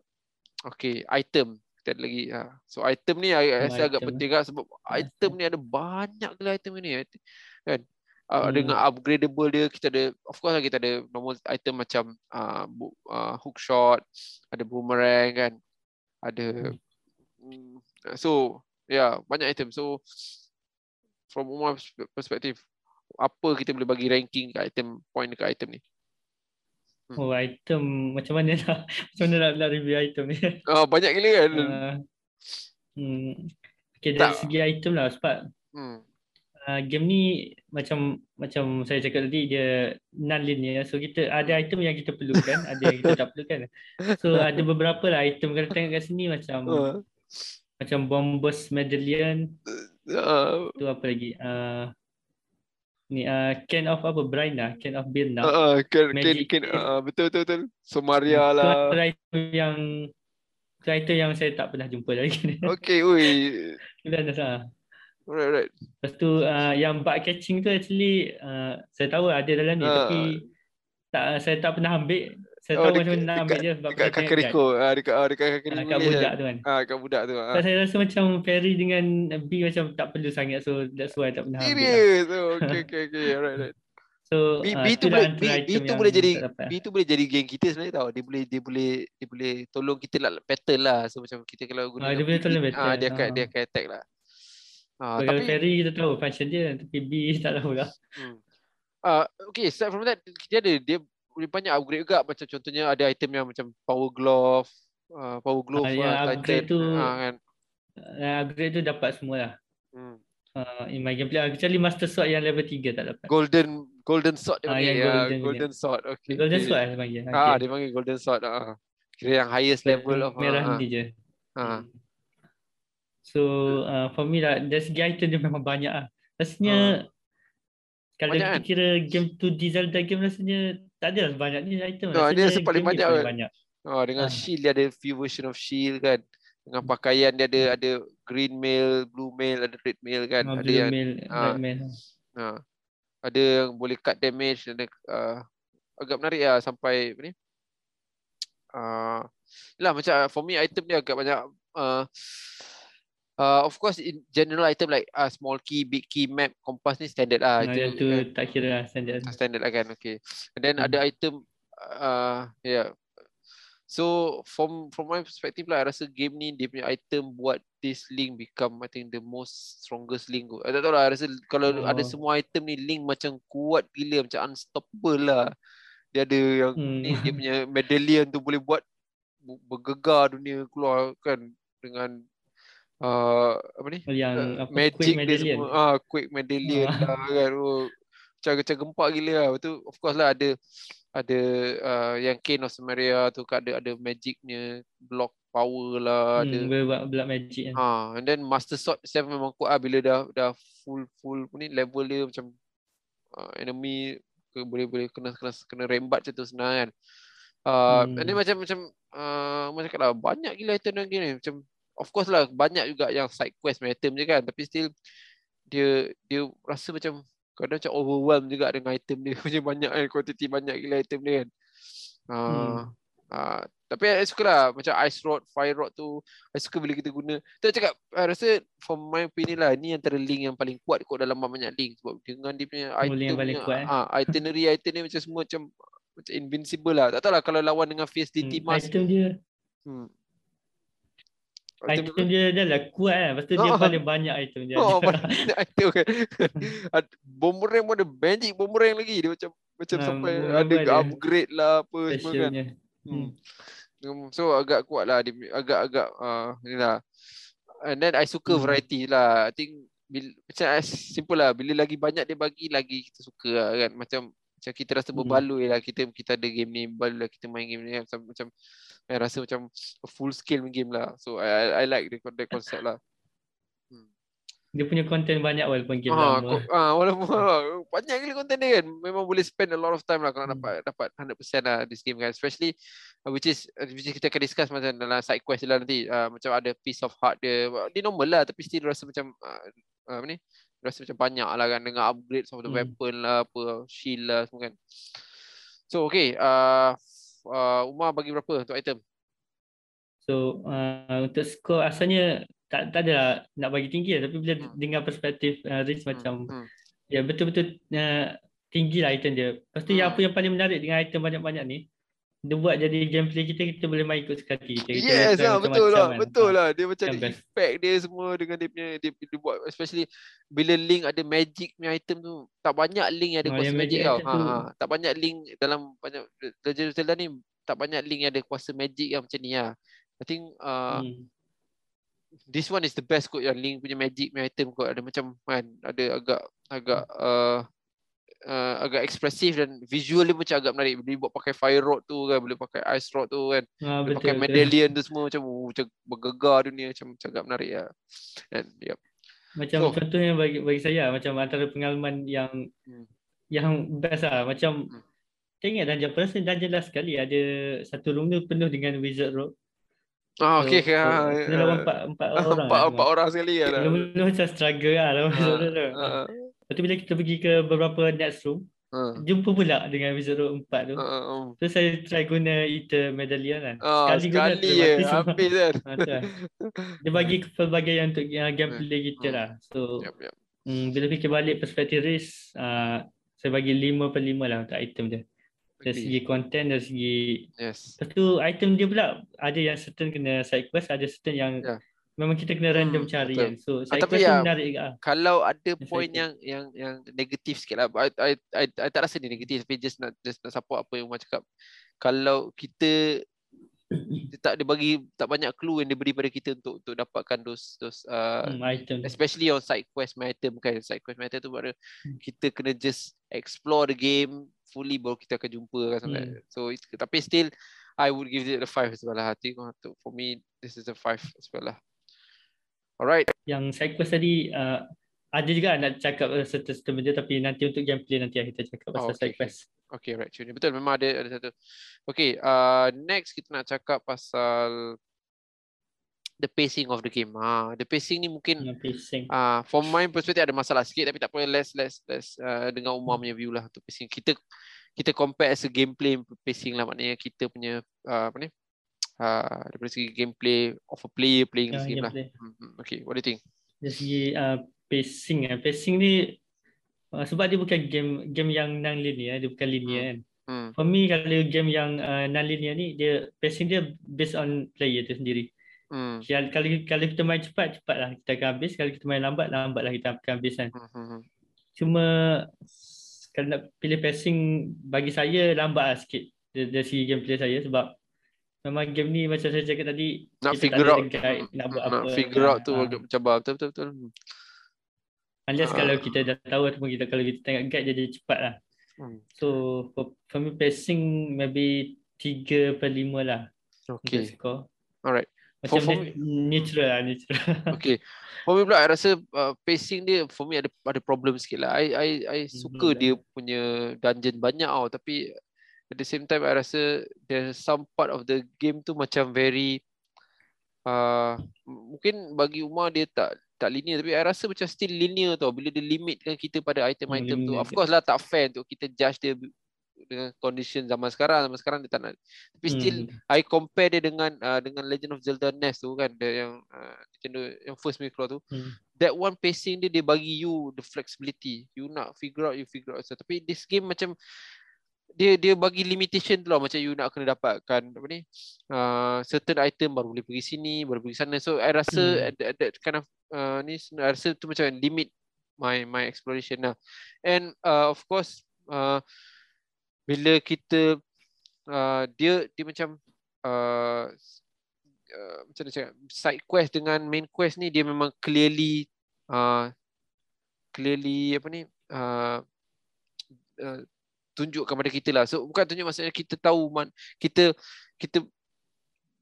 okay, item. Kita ada lagi ha. So item ni I, I
Oh,
rasa agak
item.
penting lah sebab item ni ada banyak gila item ni kan. Uh,
Hmm.
dengan upgradable dia kita ada of course lah kita ada normal item macam uh, bu- uh, hook shot, ada boomerang kan. Ada mm, so yeah, banyak item. So from Umar perspe- perspektif apa kita boleh bagi ranking kat item point dekat item ni?
Oh item macam mana nak macam mana nak, nak review item ni.
Ah banyak gila kan.
Uh, hmm. Okay dari
Tak.
segi item lah sebab
Hmm.
uh, game ni macam macam saya cakap tadi dia non linear so kita ada item yang kita perlukan ada yang kita tak perlukan so ada beberapa lah item kalau tengok kat sini macam
Uh,
macam bombers medallion
uh,
tu apa lagi uh, ni uh, can of apa brine lah can of lah
uh, kan,
Magic
kan,
Kit.
uh, betul betul betul. Somaria lah.
item yang tu item yang saya tak pernah jumpa lagi
Okay, oi.
Dan dah
Alright, alright.
Lepas tu uh, yang bug catching tu actually uh, saya tahu ada dalam ni
Ah.
tapi tak saya tak pernah ambil. Saya
Oh,
tahu
dekat-
macam nak ambil
dekat-
je sebab
Dekat
saya tengok
Kakariko. Ah, dekat ah, dekat.
Ah, budak tu kan.
Ah, kat budak tu. Ah.
Saya rasa macam Ferry dengan B macam tak perlu sangat so that's why tak pernah ambil. lah.
Serius. Oh, okay, okay, okay. Alright, alright.
So
B,
ah,
B tu boleh B, B tu boleh jadi. B tu boleh jadi geng kita sebenarnya tau. Dia boleh dia boleh dia boleh tolong kita lah battle lah. So macam kita kalau guna
Ah, dia boleh tolong
Ah
battle.
dia akan
Ah.
dia akan attack lah. Ah
Kalau
tapi
Ferry kita tahu function dia tapi B tak tahu lah.
hmm. ah okay aside from that dia ada dia boleh banyak upgrade juga macam contohnya ada item yang macam power glove uh, power glove
Ah, yang
ah,
upgrade tu-
ah, kan.
Uh, upgrade tu dapat semua lah.
Hmm.
Uh, in my gameplay. Kecuali Master Sword yang level 3 tak dapat.
Golden golden sword dia
Ah,
panggil. ya,
golden
golden, sword. Okay.
Golden. Sword lah dia panggil.
Ah
Okay.
dia panggil golden sword. Ah. Kira yang highest level of
Merah
ah,
ni je.
ah. Ah.
So uh, for me lah dari segi item dia memang banyak lah. Rasanya
Ah.
kalau
Banyak
kita
kan?
kira game 2D Zelda game rasanya tak ada banyak ni item.
Ah, dia rasa paling banyak
paling banyak.
Oh, dengan
Ah.
shield dia ada few version of shield kan. Dengan pakaian dia ada ada green mail, blue mail, ada red mail kan.
Ah,
ada
blue
yang
mail,
ah.
red mail.
ha, ada yang boleh cut damage ada uh, agak menarik lah sampai apa ni. Uh, lah macam for me item dia agak banyak uh, uh, of course in general item like uh, small key, big key, map, kompas ni standard lah.
Ah, yang tu tak kira lah standard.
standard lah kan okay and then
Hmm.
ada item uh, yeah so from from my perspective lah I rasa game ni dia punya item buat this link become I think the most strongest link kot. I tak tahu lah I rasa kalau
Oh.
ada semua item ni link macam kuat gila macam unstoppable lah dia ada yang
Hmm.
ni dia punya medallion tu boleh buat bu- bergegar dunia keluar kan dengan uh, apa ni
Yang
uh,
apa,
magic
Quick
dia
Medallion.
semua ah quick medallion
Ah.
lah kan oh, macam macam gempak gila lah Lepas tu of course lah ada ada uh, yang Kane of Samaria tu kan ada ada magicnya block power lah ada
Hmm, boleh buat blood magic kan.
ah and then master sword itself memang kuat lah bila dah dah full full ni level dia macam uh, enemy ke, boleh boleh kena kena kena rembat macam tu senang kan uh,
Hmm.
and then macam macam uh, macam cakap lah banyak gila item dalam game ni macam of course lah banyak juga yang side quest item je kan tapi still dia dia rasa macam kadang macam overwhelmed juga dengan item dia macam banyak kan quantity banyak gila item dia kan uh,
Hmm.
uh, tapi I suka lah macam ice rod fire rod tu I suka bila kita guna tu cakap I rasa from my opinion lah ni antara link yang paling kuat kot dalam banyak link sebab dengan dia punya
Oh,
item
yang paling
punya,
kuat, eh?
ah, itinerary item ni macam semua macam macam invincible lah tak tahu lah kalau lawan dengan face DT
Hmm,
mask
Item dia
hmm.
Item dia dah lah kuat kan. Lepas tu dia
Ah.
paling banyak item dia.
Oh,
ada.
banyak item kan. Boomerang pun ada magic boomerang lagi. Dia macam macam sampai ada
ada.
upgrade lah apa semua kan.
Specialnya.
Hmm. Hmm, So agak kuat lah dia agak-agak uh, ni lah. And then I suka
Hmm.
variety lah. I think bila, macam simple lah. Bila lagi banyak dia bagi lagi kita suka lah kan. Macam macam kita rasa
Hmm.
berbaloi lah kita kita ada game ni berbaloi lah kita main game ni kan. macam macam I rasa macam a full scale game lah. So I I, I like the, the concept lah.
Dia punya content banyak walaupun game
Ah,
lama.
ko, ah, walaupun banyak gila konten dia kan. Memang boleh spend a lot of time lah kalau
Hmm.
dapat dapat 100% lah this game kan. Especially uh, which is uh, which is kita akan discuss macam dalam side quest lah nanti. Uh, macam ada piece of heart dia. Dia normal lah tapi still rasa macam uh, uh, apa ni? Rasa macam banyak lah kan dengan upgrades of the
Hmm.
weapon lah, apa shield lah semua kan. So okay, uh, uh, Umar bagi berapa untuk item?
So uh, untuk skor asalnya tak tak ada lah nak bagi tinggi lah. Tapi bila
Hmm.
dengar perspektif uh, Riz
Hmm,
macam
hmm.
ya betul-betul uh, tinggi lah item dia. Lepas tu yang
Hmm.
apa yang paling menarik dengan item banyak-banyak ni dia buat jadi gameplay kita kita boleh main ikut suka hati kita.
Yes lah, betul lah,
kan.
betul
Ah.
lah. Dia macam ada
best.
effect dia semua dengan dia punya dia, dia buat especially bila link ada magic punya item tu tak banyak link yang ada
Oh,
kuasa
yang
magic
magic
tau. Ha,
tu-
ha, tak banyak link dalam banyak Legend of Zelda ni tak banyak link yang ada kuasa magic yang macam ni lah. I think uh,
Hmm.
this one is the best kot yang link punya magic punya item kot ada macam kan ada agak agak uh, uh, agak ekspresif dan visual dia macam agak menarik dia buat pakai fire rod tu kan boleh pakai ice rod tu kan
Ah, betul.
pakai
betul.
medallion tu semua macam uh, macam bergegar dunia macam macam agak menarik lah. And yep.
Macam
So-
contohnya bagi bagi saya macam antara pengalaman yang
Hmm.
yang best lah macam
Hmm.
saya ingat dungeon first dungeon last sekali ada satu room tu penuh dengan wizard rock.
Ah
So,
okey
so,
ah,
Kena
ah,
lawan empat empat orang.
empat
lah
empat orang sekali lah.
Mula-mula macam struggle lah lawan
Ah, ah,
Lepas tu bila kita pergi ke beberapa next room,
Uh.
jumpa pula dengan episode 4 tu.
Uh, uh,
So saya try guna Ether Medallion kan.
uh,
sekali guna
sekali
terus
je habis kan.
Ha, lah. Dia bagi pelbagai yang untuk yang gameplay kita
Hmm.
lah. So
Yep, yep.
hmm, bila fikir balik perspektif risk, uh, saya bagi 5 per 5 lah untuk item dia. Dari
Agree.
segi content, dari segi
Yes.
Lepas tu item dia pula ada yang certain kena side quest, ada certain yang
Ya.
Memang kita kena random
Hmm,
cari
betul.
kan. So side
tapi
quest tu
ya,
menarik juga. ah.
Kalau ada point yang yang yang negatif sikit lah. I, I, I, I tak rasa ni negatif tapi just nak just nak support apa yang Umar cakap. Kalau kita dia tak dia bagi tak banyak clue yang dia beri pada kita untuk untuk dapatkan those those uh,
Hmm, item.
especially on side quest my item kan side quest my item tu baru
Hmm.
kita kena just explore the game fully baru kita akan jumpa kan like
Hmm.
so it, tapi still I would give it a 5 as well lah for me this is a 5 as well lah alright
Yang side quest tadi uh, ada juga nak cakap uh, certain-certain benda tapi nanti untuk gameplay nanti kita cakap pasal
Oh, okay,
side quest.
okay right Cun. betul memang ada ada satu okay uh, next kita nak cakap pasal the pacing of the game ah the pacing ni mungkin
Yang pacing.
Ah, uh, from my perspective ada masalah sikit tapi tak apa let's let's let's uh, dengar Umar punya view lah untuk pacing. Kita kita compare as a gameplay pacing lah maknanya kita punya uh, apa ni? Uh, daripada segi gameplay of a player playing
Yang
this game lah.
gameplay.
Hmm, hmm, Okay, what do you think?
Dari segi uh, pacing eh. Pacing ni uh, sebab dia bukan game game yang non linear, dia bukan linear kan.
Hmm.
For me kalau game yang uh, non linear ni dia pacing dia based on player tu sendiri.
Hmm.
Kalau kalau kalau kita main cepat cepatlah kita akan habis, kalau kita main lambat lambatlah kita akan habis kan.
Hmm, hmm, hmm.
Cuma kalau nak pilih pacing bagi saya lambat lah sikit dari segi gameplay saya sebab memang game ni macam saya cakap tadi
Nak
kita
figure out
guide nak buat
nak
apa.
figure out tu
Ah,
agak mencabar betul betul betul.
Unless
Ah.
kalau kita dah tahu ataupun kita kalau kita tengok guide jadi cepat lah.
Hmm.
So for, for me pacing maybe 3 per 5 lah
Okay.
score.
Alright.
Macam
For- for
dia neutral lah neutral.
Okay. For me pula I rasa uh, pacing dia for me ada ada problem sikit lah. I I I suka
Hmm.
dia punya dungeon banyak tau tapi at the same time I rasa there's some part of the game tu macam very uh, mungkin bagi Umar dia tak tak linear. Tapi I rasa macam still linear tau. Bila dia limitkan kita pada item-item tu. Of course lah tak fair untuk kita judge dia dengan condition zaman sekarang. Zaman sekarang dia tak nak. Tapi still
Hmm.
I compare dia dengan uh, dengan Legend of Zelda NES tu kan. Dia yang uh, Nintendo yang first punya keluar tu.
Hmm.
that one pacing dia dia bagi you the flexibility. You nak figure out you figure out. So, tapi this game macam dia dia bagi limitation tu lah. Macam you nak kena dapatkan apa ni uh, certain item baru boleh pergi sini baru pergi sana. So I rasa
Hmm.
at, that, at that kind of uh, ni I rasa tu macam limit my my exploration lah. And uh, of course uh, bila kita uh, dia dia macam uh, uh, macam mana cakap side quest dengan main quest ni dia memang clearly uh, clearly apa ni uh, uh, tunjuk kepada kita lah. So bukan tunjuk maksudnya kita tahu man, kita kita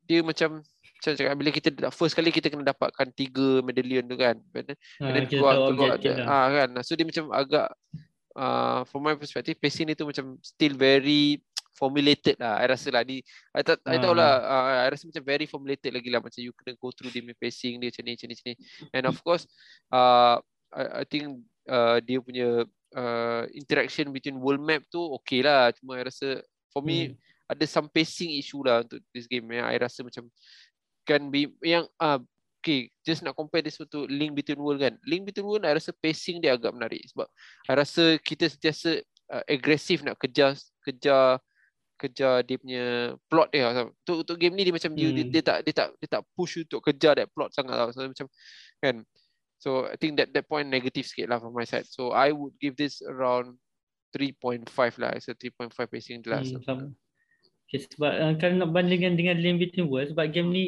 dia macam macam cakap bila kita first kali kita kena dapatkan tiga medallion tu kan
Ha,
and then
kita
keluar,
tahu
keluar ada,
lah.
ah kan? So dia macam agak uh, from my perspective pacing dia tu macam still very formulated lah I rasa lah. Di I tak I tahu
Ah.
lah uh, I rasa macam very formulated lagi lah. Macam you kena go through dia punya pacing dia macam ni macam ni macam ni. And of course uh, I, I think uh, dia punya uh, interaction between world map tu okay lah cuma I rasa for me
Hmm.
ada some pacing issue lah untuk this game yang I rasa macam can be yang uh, okay just nak compare this to Link Between World kan Link Between World I rasa pacing dia agak menarik sebab I rasa kita sentiasa uh, agresif nak kejar kejar kejar dia punya plot dia tau. untuk untuk game ni dia macam dia, dia,
Hmm.
dia tak dia tak dia tak push untuk kejar that plot sangat tau so macam kan so I think that that point negative sikit lah from my side so I would give this around 3.5 lah it's a 3.5 pacing lah so,
Hmm, sama. Okay, sebab uh, kalau nak bandingkan dengan Link Between Worlds sebab game ni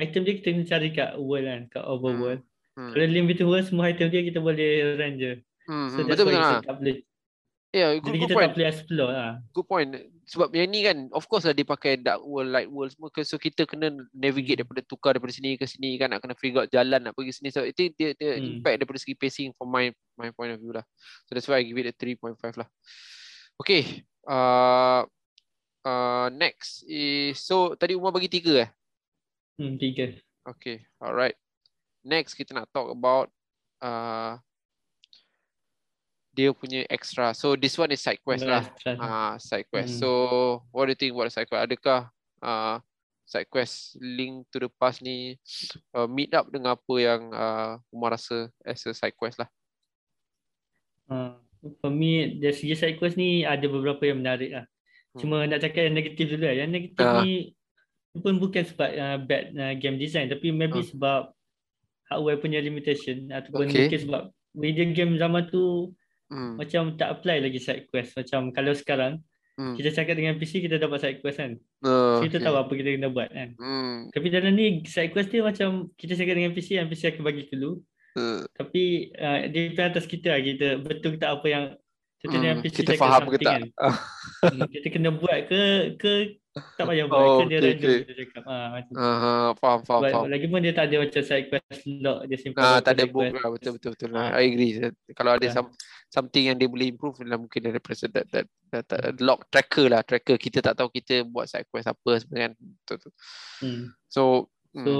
item dia kita kena cari kat world kan, kat overworld.
hmm.
Kalau Link Between Worlds semua item dia kita boleh run je.
Hmm,
So
hmm,
that's
betul
why
betul
kita
lah. Yeah,
Jadi
good, good
kita
point.
tak boleh explore lah.
Good point. Sebab yang ni kan, of course lah dia pakai dark world, light world semua. So kita kena navigate
Hmm.
daripada tukar daripada sini ke sini kan, nak kena figure out jalan nak pergi sini. So itu dia, dia
Hmm.
impact daripada segi pacing from my my point of view lah. So that's why I give it a 3.5 lah. Okay. Uh, uh, next is, so tadi Umar bagi tiga eh?
Hmm, tiga.
Okay, alright. Next kita nak talk about uh, dia punya extra. So this one is side quest lah. Ah, side quest.
Hmm.
So what do you think about side quest? Adakah uh, side quest link to the past ni uh, meet up dengan apa yang uh, Umar rasa as a side quest lah?
Uh, for me, dari segi side quest ni ada beberapa yang menarik lah.
Hmm.
Cuma nak cakap yang negatif dulu lah. Yang negatif
Ah.
ni pun bukan sebab uh, bad uh, game design tapi maybe
Hmm.
sebab hardware punya limitation ataupun
Okay.
mungkin sebab video game zaman tu
Hmm.
macam tak apply lagi side quest. Macam kalau sekarang
Hmm.
kita cakap dengan PC kita dapat side quest kan.
Oh,
Kita tahu apa kita kena buat kan.
Hmm.
Tapi dalam ni side quest dia macam kita cakap dengan PC yang PC akan bagi clue.
Uh,
Tapi uh, dia depend atas kita lah. Kita betul tak apa yang contohnya
hmm.
PC
Kita faham ke tak?
Kan. Hmm, kita kena buat ke ke tak payah buat
Oh,
ke dia
okay,
random
okay.
kita cakap. Ha, macam.
Uh, faham, faham,
Sebab
faham.
lagi pun dia tak ada macam side quest log dia simpan. Berapa
tak ada book lah betul betul betul lah.
Ah.
I agree. Kalau ada
Ya.
Some something yang dia boleh improve lah mungkin ada present that, that, that, that log tracker lah tracker kita tak tahu kita buat side quest apa sebenarnya kan.
Hmm.
So,
So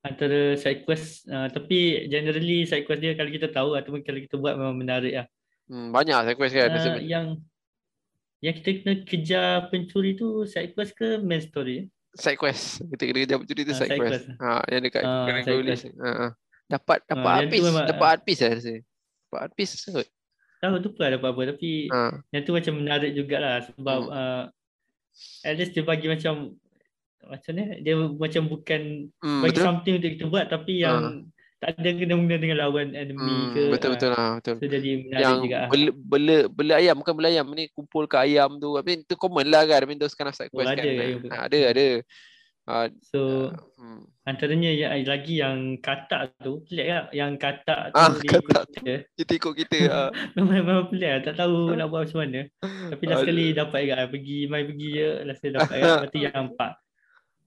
antara side quest uh, tapi generally side quest dia kalau kita tahu ataupun kalau kita buat memang menarik lah.
hmm, banyak side quest kan.
Uh, yang yang kita kena kejar pencuri tu side quest ke main story?
side quest. Kita kena jawab jadi tu
Ah,
side
side
quest.
quest.
Ha, yang dekat
Ah,
kena
side quest.
Ha, ha. Dapat dapat
Ah, yang tu
piece,
memang-
dapat art piece lah rasa. Dapat piece kot.
Tahu tu pun ada apa-apa tapi
Ha.
yang tu macam menarik jugalah sebab
Hmm.
uh, at least dia bagi macam macam ni dia macam bukan
Hmm,
bagi
betul.
something untuk kita buat tapi yang tak ada kena-mengena dengan lawan enemy
Hmm,
ke
betul
ah.
betul lah betul.
so jadi menarik
yang
juga ah.
bela, bela, bela ayam bukan bela ayam ni kumpul ke ayam tu I mean, itu common lah kan I mean those kind of side
Oh,
quest
ada
kan
ke?
Ha, ada ada uh,
so
hmm.
antaranya yang lagi yang katak tu pelik lah yang katak tu
Ah,
dia ikut
katak
kita
kita ikut kita uh,
memang, memang pelik lah. tak tahu nak buat macam mana tapi last
Aduh.
sekali dapat juga pergi mai pergi je last sekali dapat kan lepas tu yang pak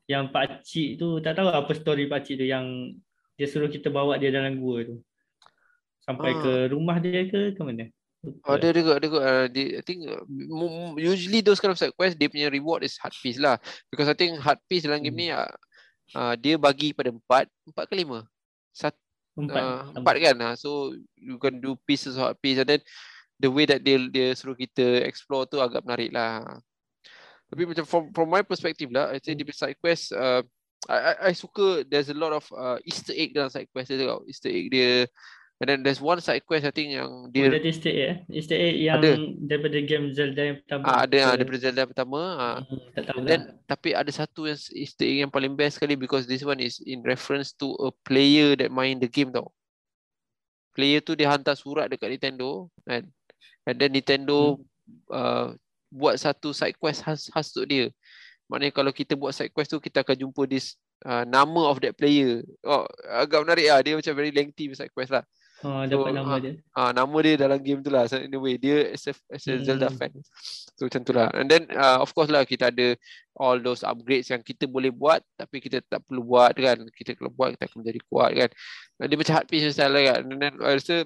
yang pak cik tu tak tahu apa story pak cik tu yang dia suruh kita bawa dia dalam gua tu sampai
Ah.
ke rumah dia ke ke mana Lupa.
ada ada kot ada kot uh, I think uh, usually those kind of side quest dia punya reward is hard piece lah. Because I think hard piece dalam game ni uh, uh, dia bagi pada empat empat ke lima? Satu
empat.
uh, empat. kan? Uh, so you can do pieces of hard piece and then the way that dia dia suruh kita explore tu agak menarik lah. Tapi macam from from my perspective lah I say di side quest uh, I, I I suka there's a lot of uh, Easter egg dalam side quest dia tau Easter egg dia and then there's one side quest I think yang
dia
dia
ada easter egg eh easter egg yang
Ada.
daripada game Zelda yang pertama
ah, ada ah,
ke-
daripada Zelda pertama ah.
Hmm, tak tahu
And
lah
then tapi ada satu yang Easter egg yang paling best sekali because this one is in reference to a player that main the game tau. Player tu dia hantar surat dekat Nintendo kan. And then Nintendo uh, buat satu side quest khas, khas untuk dia. Maknanya kalau kita buat side quest tu kita akan jumpa this uh, nama of that player. Oh agak menarik lah. Dia macam very lengthy side quest lah.
Oh,
so,
dapat nama
ah,
dia
Ah nama dia dalam game tu lah. So in a way dia as a, as a Zelda
Hmm.
fan. So macam tu lah. And then uh, of course lah kita ada all those upgrades yang kita boleh buat tapi kita tak perlu buat kan. Kita kalau buat kita akan menjadi kuat kan. Dia macam hard piece style lah kan. And then I rasa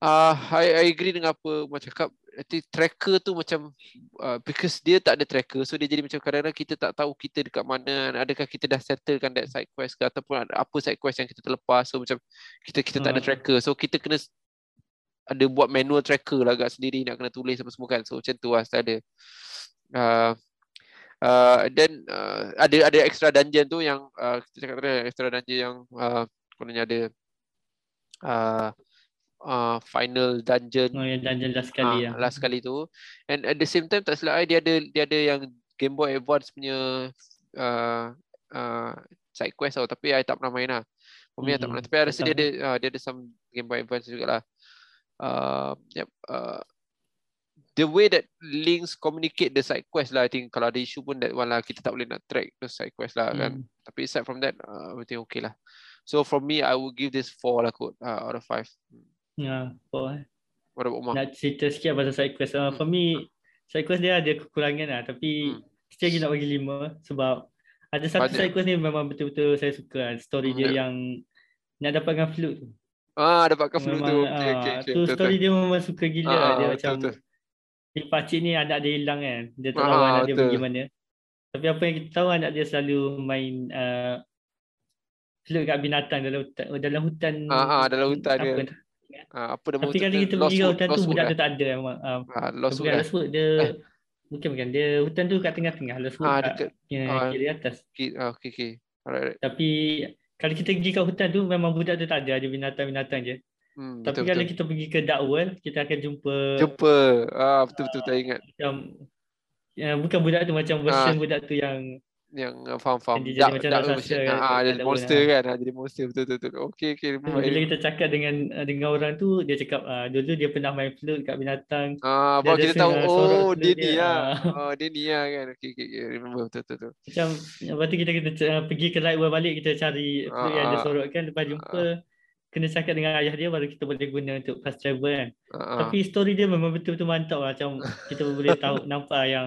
uh, I, I agree dengan apa Umar cakap. I think tracker tu macam uh, because dia tak ada tracker so dia jadi macam kadang-kadang kita tak tahu kita dekat mana adakah kita dah settlekan that side quest ke ataupun ada apa side quest yang kita terlepas so macam kita kita tak ada
Ah.
tracker so kita kena ada buat manual tracker lah agak sendiri nak kena tulis apa semua kan so macam tu lah dia uh, uh, then uh, ada ada extra dungeon tu yang uh, kita cakap tadi extra dungeon yang uh, kononnya ada uh, uh, final dungeon.
Oh, yang dungeon last sekali
Ah,
lah
last kali tu. And at the same time tak silap I dia ada dia ada yang Game Boy Advance punya uh, uh, side quest tau. Tapi I tak pernah main lah. Me I tak pernah. Tapi I rasa dia ada uh, dia ada some Game Boy Advance jugalah. Uh, yep, uh, the way that links communicate the side quest lah I think kalau ada issue pun that one lah kita tak boleh nak track the side quest lah kan.
Hmm.
tapi aside from that uh, everything okay lah. So for me I would give this 4 lah kot uh, out of 5
Ya, oh, eh.
what about Umar?
nak cerita sikit pasal side quest. Uh,
Hmm.
for me, side quest dia ada kekurangan lah. Tapi
Hmm.
still lagi nak bagi lima sebab ada satu
Banyak.
side quest ni memang betul-betul saya suka lah. Story
Hmm,
dia
ya.
yang nak dapatkan flute tu.
Ah dapatkan flu
Memang,
tu. Okay,
ah,
okay, okay.
tu
Betul,
story
betul.
dia memang suka gila.
Ah,
lah. dia
betul,
macam
betul.
si pakcik ni anak dia hilang kan. Dia tak
Ah,
tahu anak dia
betul.
pergi mana. Tapi apa yang kita tahu anak dia selalu main uh, flute kat binatang dalam hutan. Dalam hutan.
Ah, ah, dalam hutan
apa,
dia. Uh, apa nama
Tapi kali kita pergi ke hutan tu budak tu tak ada memang. Uh,
uh, Lost
bukan
Wood,
Lost Wood dia
Eh.
bukan bukan dia hutan tu kat tengah-tengah Lost Wood
Ah,
kat
dekat-
kiri,
ah.
kiri atas.
okay, uh, okay, okay. Alright, alright.
Tapi kalau kita pergi kat hutan tu memang budak tu tak ada ada binatang-binatang je.
Hmm,
Tapi
betul,
kalau
betul.
kita pergi ke Dark World kita akan jumpa
Jumpa. Ah, betul, betul, tak ingat.
macam ya, bukan budak tu macam version budak tu yang
Yang uh, faham, faham.
Yang dia jadi macam raksasa kan,
Ah,
kat
jadi monster kan. Ah, jadi monster, betul, betul, betul. Okay, okay.
bila kita cakap dengan uh, dengan orang tu dia cakap uh, dulu dia pernah main flute kat binatang.
Ah, baru kita tahu, oh, dia ni lah.
ah.
Oh, dia ni lah kan. Okay, okay, okay. Remember, betul, betul, betul.
Macam lepas tu kita kita uh, pergi ke Light balik kita cari flute yang dia
Ah, ah.
sorok kan lepas jumpa kena cakap dengan ayah dia baru kita boleh guna untuk fast travel kan.
Ah.
Tapi story dia memang betul-betul mantap lah. Macam kita boleh tahu nampak yang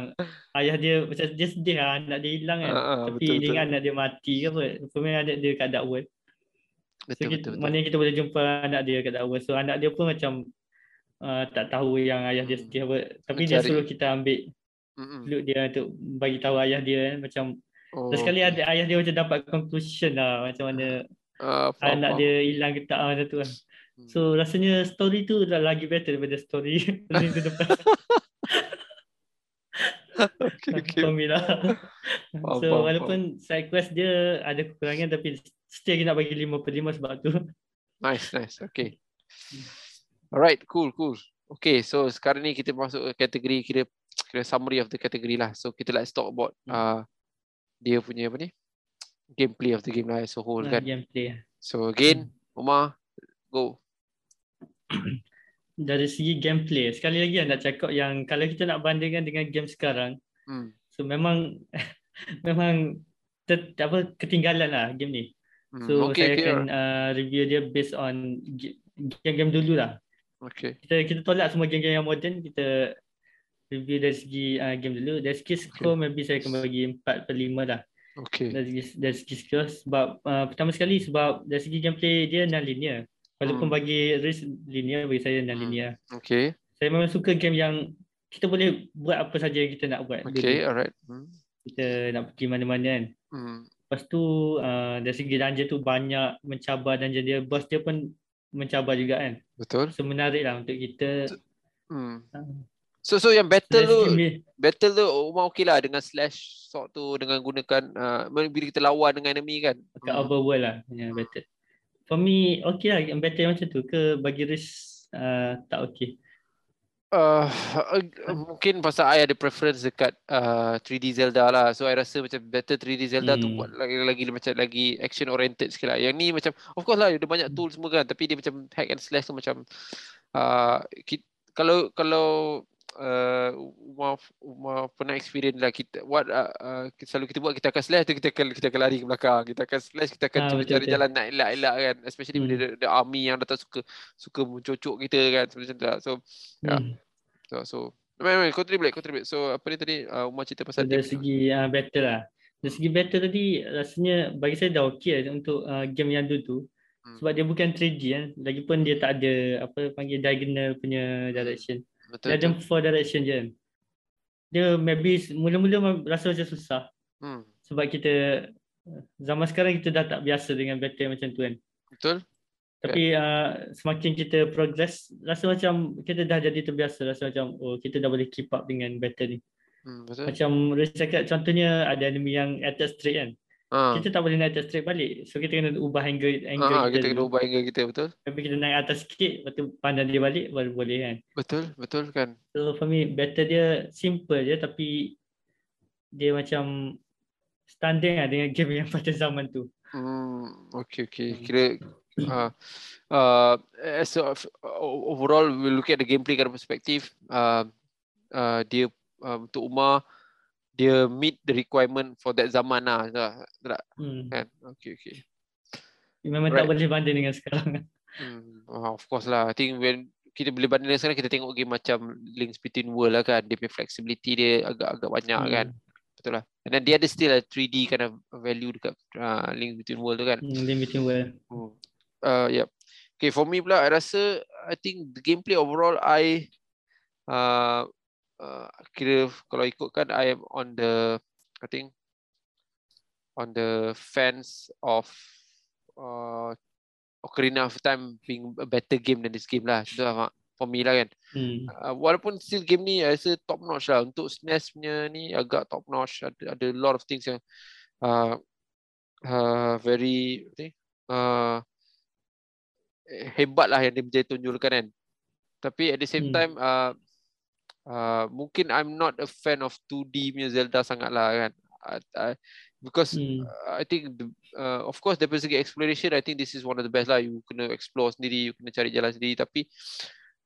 ayah dia macam dia sedih lah anak dia hilang kan.
Ah,
Tapi
betul,
dia
betul.
ingat anak dia mati ke apa. Rupanya anak dia kat Dark World. So
Betul,
kita,
betul, betul.
maknanya kita boleh jumpa anak dia kat Dark World. So anak dia pun macam uh, tak tahu yang ayah dia
Hmm.
sedih apa. Tapi dia
Mencari.
suruh kita ambil
Mm-mm.
flute dia untuk bagi tahu ayah dia kan. Macam
Oh,
oh, sekali ada ayah dia macam dapat conclusion lah macam mana
ah, faham,
anak
faham.
dia hilang ke tak ah, macam tu kan.
Hmm.
So rasanya story tu dah lagi better daripada story to the Past.
okay, okay.
For lah.
Faham,
so
faham,
walaupun side quest dia ada kekurangan tapi still kita nak bagi 5 per 5 sebab tu.
Nice, nice. Okay. Alright, cool, cool. Okay, so sekarang ni kita masuk ke kategori kira kira summary of the category lah. So kita let's talk about
Hmm.
uh, dia punya apa ni? Gameplay of the game lah as a whole kan.
gameplay.
So again, Umar, go.
Dari segi gameplay, sekali lagi nak cakap yang kalau kita nak bandingkan dengan game sekarang,
Hmm.
so memang memang ter, apa ketinggalan lah game ni.
Hmm.
So
okay,
saya
okay.
akan
alright.
uh, review dia based on game-game dulu lah.
Okay.
kita kita tolak semua game-game yang moden kita review dari segi uh, game dulu dari segi score maybe saya akan bagi 4 per 5 lah
Okay.
dari segi, dari segi score sebab uh, pertama sekali sebab dari segi gameplay dia non-linear walaupun
Hmm.
bagi risk linear bagi saya non-linear
Okay.
saya memang suka game yang kita boleh buat apa saja yang kita nak buat
Okay,
dulu.
alright. Hmm.
kita nak pergi mana-mana kan
Hmm.
lepas tu uh, dari segi dungeon tu banyak mencabar dungeon dia boss dia pun mencabar juga kan
Betul.
so menarik lah untuk kita
Hmm.
uh,
So so yang battle tu battle tu Umar okey lah dengan slash sword tu dengan gunakan uh, bila kita lawan dengan enemy kan.
kat overworld lah yang better. For me, okay lah yang better macam tu ke bagi risk uh, tak okay.
Uh, uh, mungkin pasal I ada preference dekat uh, 3D Zelda lah. So I rasa macam better 3D Zelda tu
Hmm.
buat lagi lagi macam lagi action oriented sikit lah. Yang ni macam of course lah dia banyak
Hmm.
tool semua kan tapi dia macam hack and slash tu macam uh, ki, kalau kalau uh, Umar pernah experience lah kita what uh, uh, selalu kita buat kita akan slash tu kita akan kita akan lari ke belakang kita akan slash kita akan
Ah, betul,
cari
betul.
jalan nak elak-elak kan especially bila
Hmm.
the, the army yang datang suka suka mencocok kita kan macam tu lah. so Ya.
Hmm.
So, so Memang, memang, contribute, contribute. So, apa ni tadi, uh, Umar cerita
So,
pasal
dari segi uh, better lah. Dari segi better tadi rasanya bagi saya dah okay lah untuk uh, game yang dulu tu.
Hmm.
Sebab dia bukan 3D kan. Lagipun dia tak ada apa panggil diagonal punya direction.
Betul,
Dia ada four direction je. Dia maybe mula-mula rasa macam susah.
Hmm.
Sebab kita zaman sekarang kita dah tak biasa dengan battle macam tu kan.
Betul?
Tapi uh, semakin kita progress, rasa macam kita dah jadi terbiasa. Rasa macam oh kita dah boleh keep up dengan battle ni.
Hmm, betul.
Macam Riz cakap contohnya ada enemy yang attack straight kan.
Ha.
Kita tak boleh naik attack straight balik. So kita kena ubah angle, angle
Ha,
kita,
kita kena ubah angle kita, betul?
Tapi kita naik atas sikit, lepas tu pandang dia balik baru boleh kan.
Betul, betul kan?
So for me battle dia simple je tapi dia macam standing lah dengan game yang pada zaman tu.
Hmm, okay, okay.
Hmm.
Kira uh, uh, as a, overall, we look at the gameplay kind of perspective. Uh, uh, dia uh, untuk Umar, dia meet the requirement for that zaman lah. Tak,
Hmm.
kan? Okay, okay.
Memang
Right.
tak boleh banding dengan sekarang.
Hmm, uh, of course lah. I think when kita boleh banding dengan sekarang, kita tengok game macam Links Between World lah kan. Dia punya flexibility dia agak-agak banyak
Hmm.
kan. Betul lah. And then dia ada still a 3D kind of value dekat uh, Links Between World tu kan.
Hmm, limiting world.
Hmm. Uh, yep. Okay, for me pula, I rasa, I think the gameplay overall, I, uh, uh, kira kalau ikutkan, I am on the, I think, on the fence of uh, Ocarina of Time being a better game than this game lah. Itu lah for me lah kan. Hmm. Uh, walaupun still game ni I rasa top notch lah. Untuk SNES punya ni agak top notch. Ada, ada a lot of things yang uh, uh, very uh, hebat lah yang dia tunjulkan kan. Tapi at the same hmm. time uh, uh, mungkin I'm not a fan of 2D punya Zelda sangat lah kan. Uh, uh, because hmm. uh, I think the, uh, of course dari segi exploration I think this is one of the best lah. You kena explore sendiri you kena cari jalan sendiri. Tapi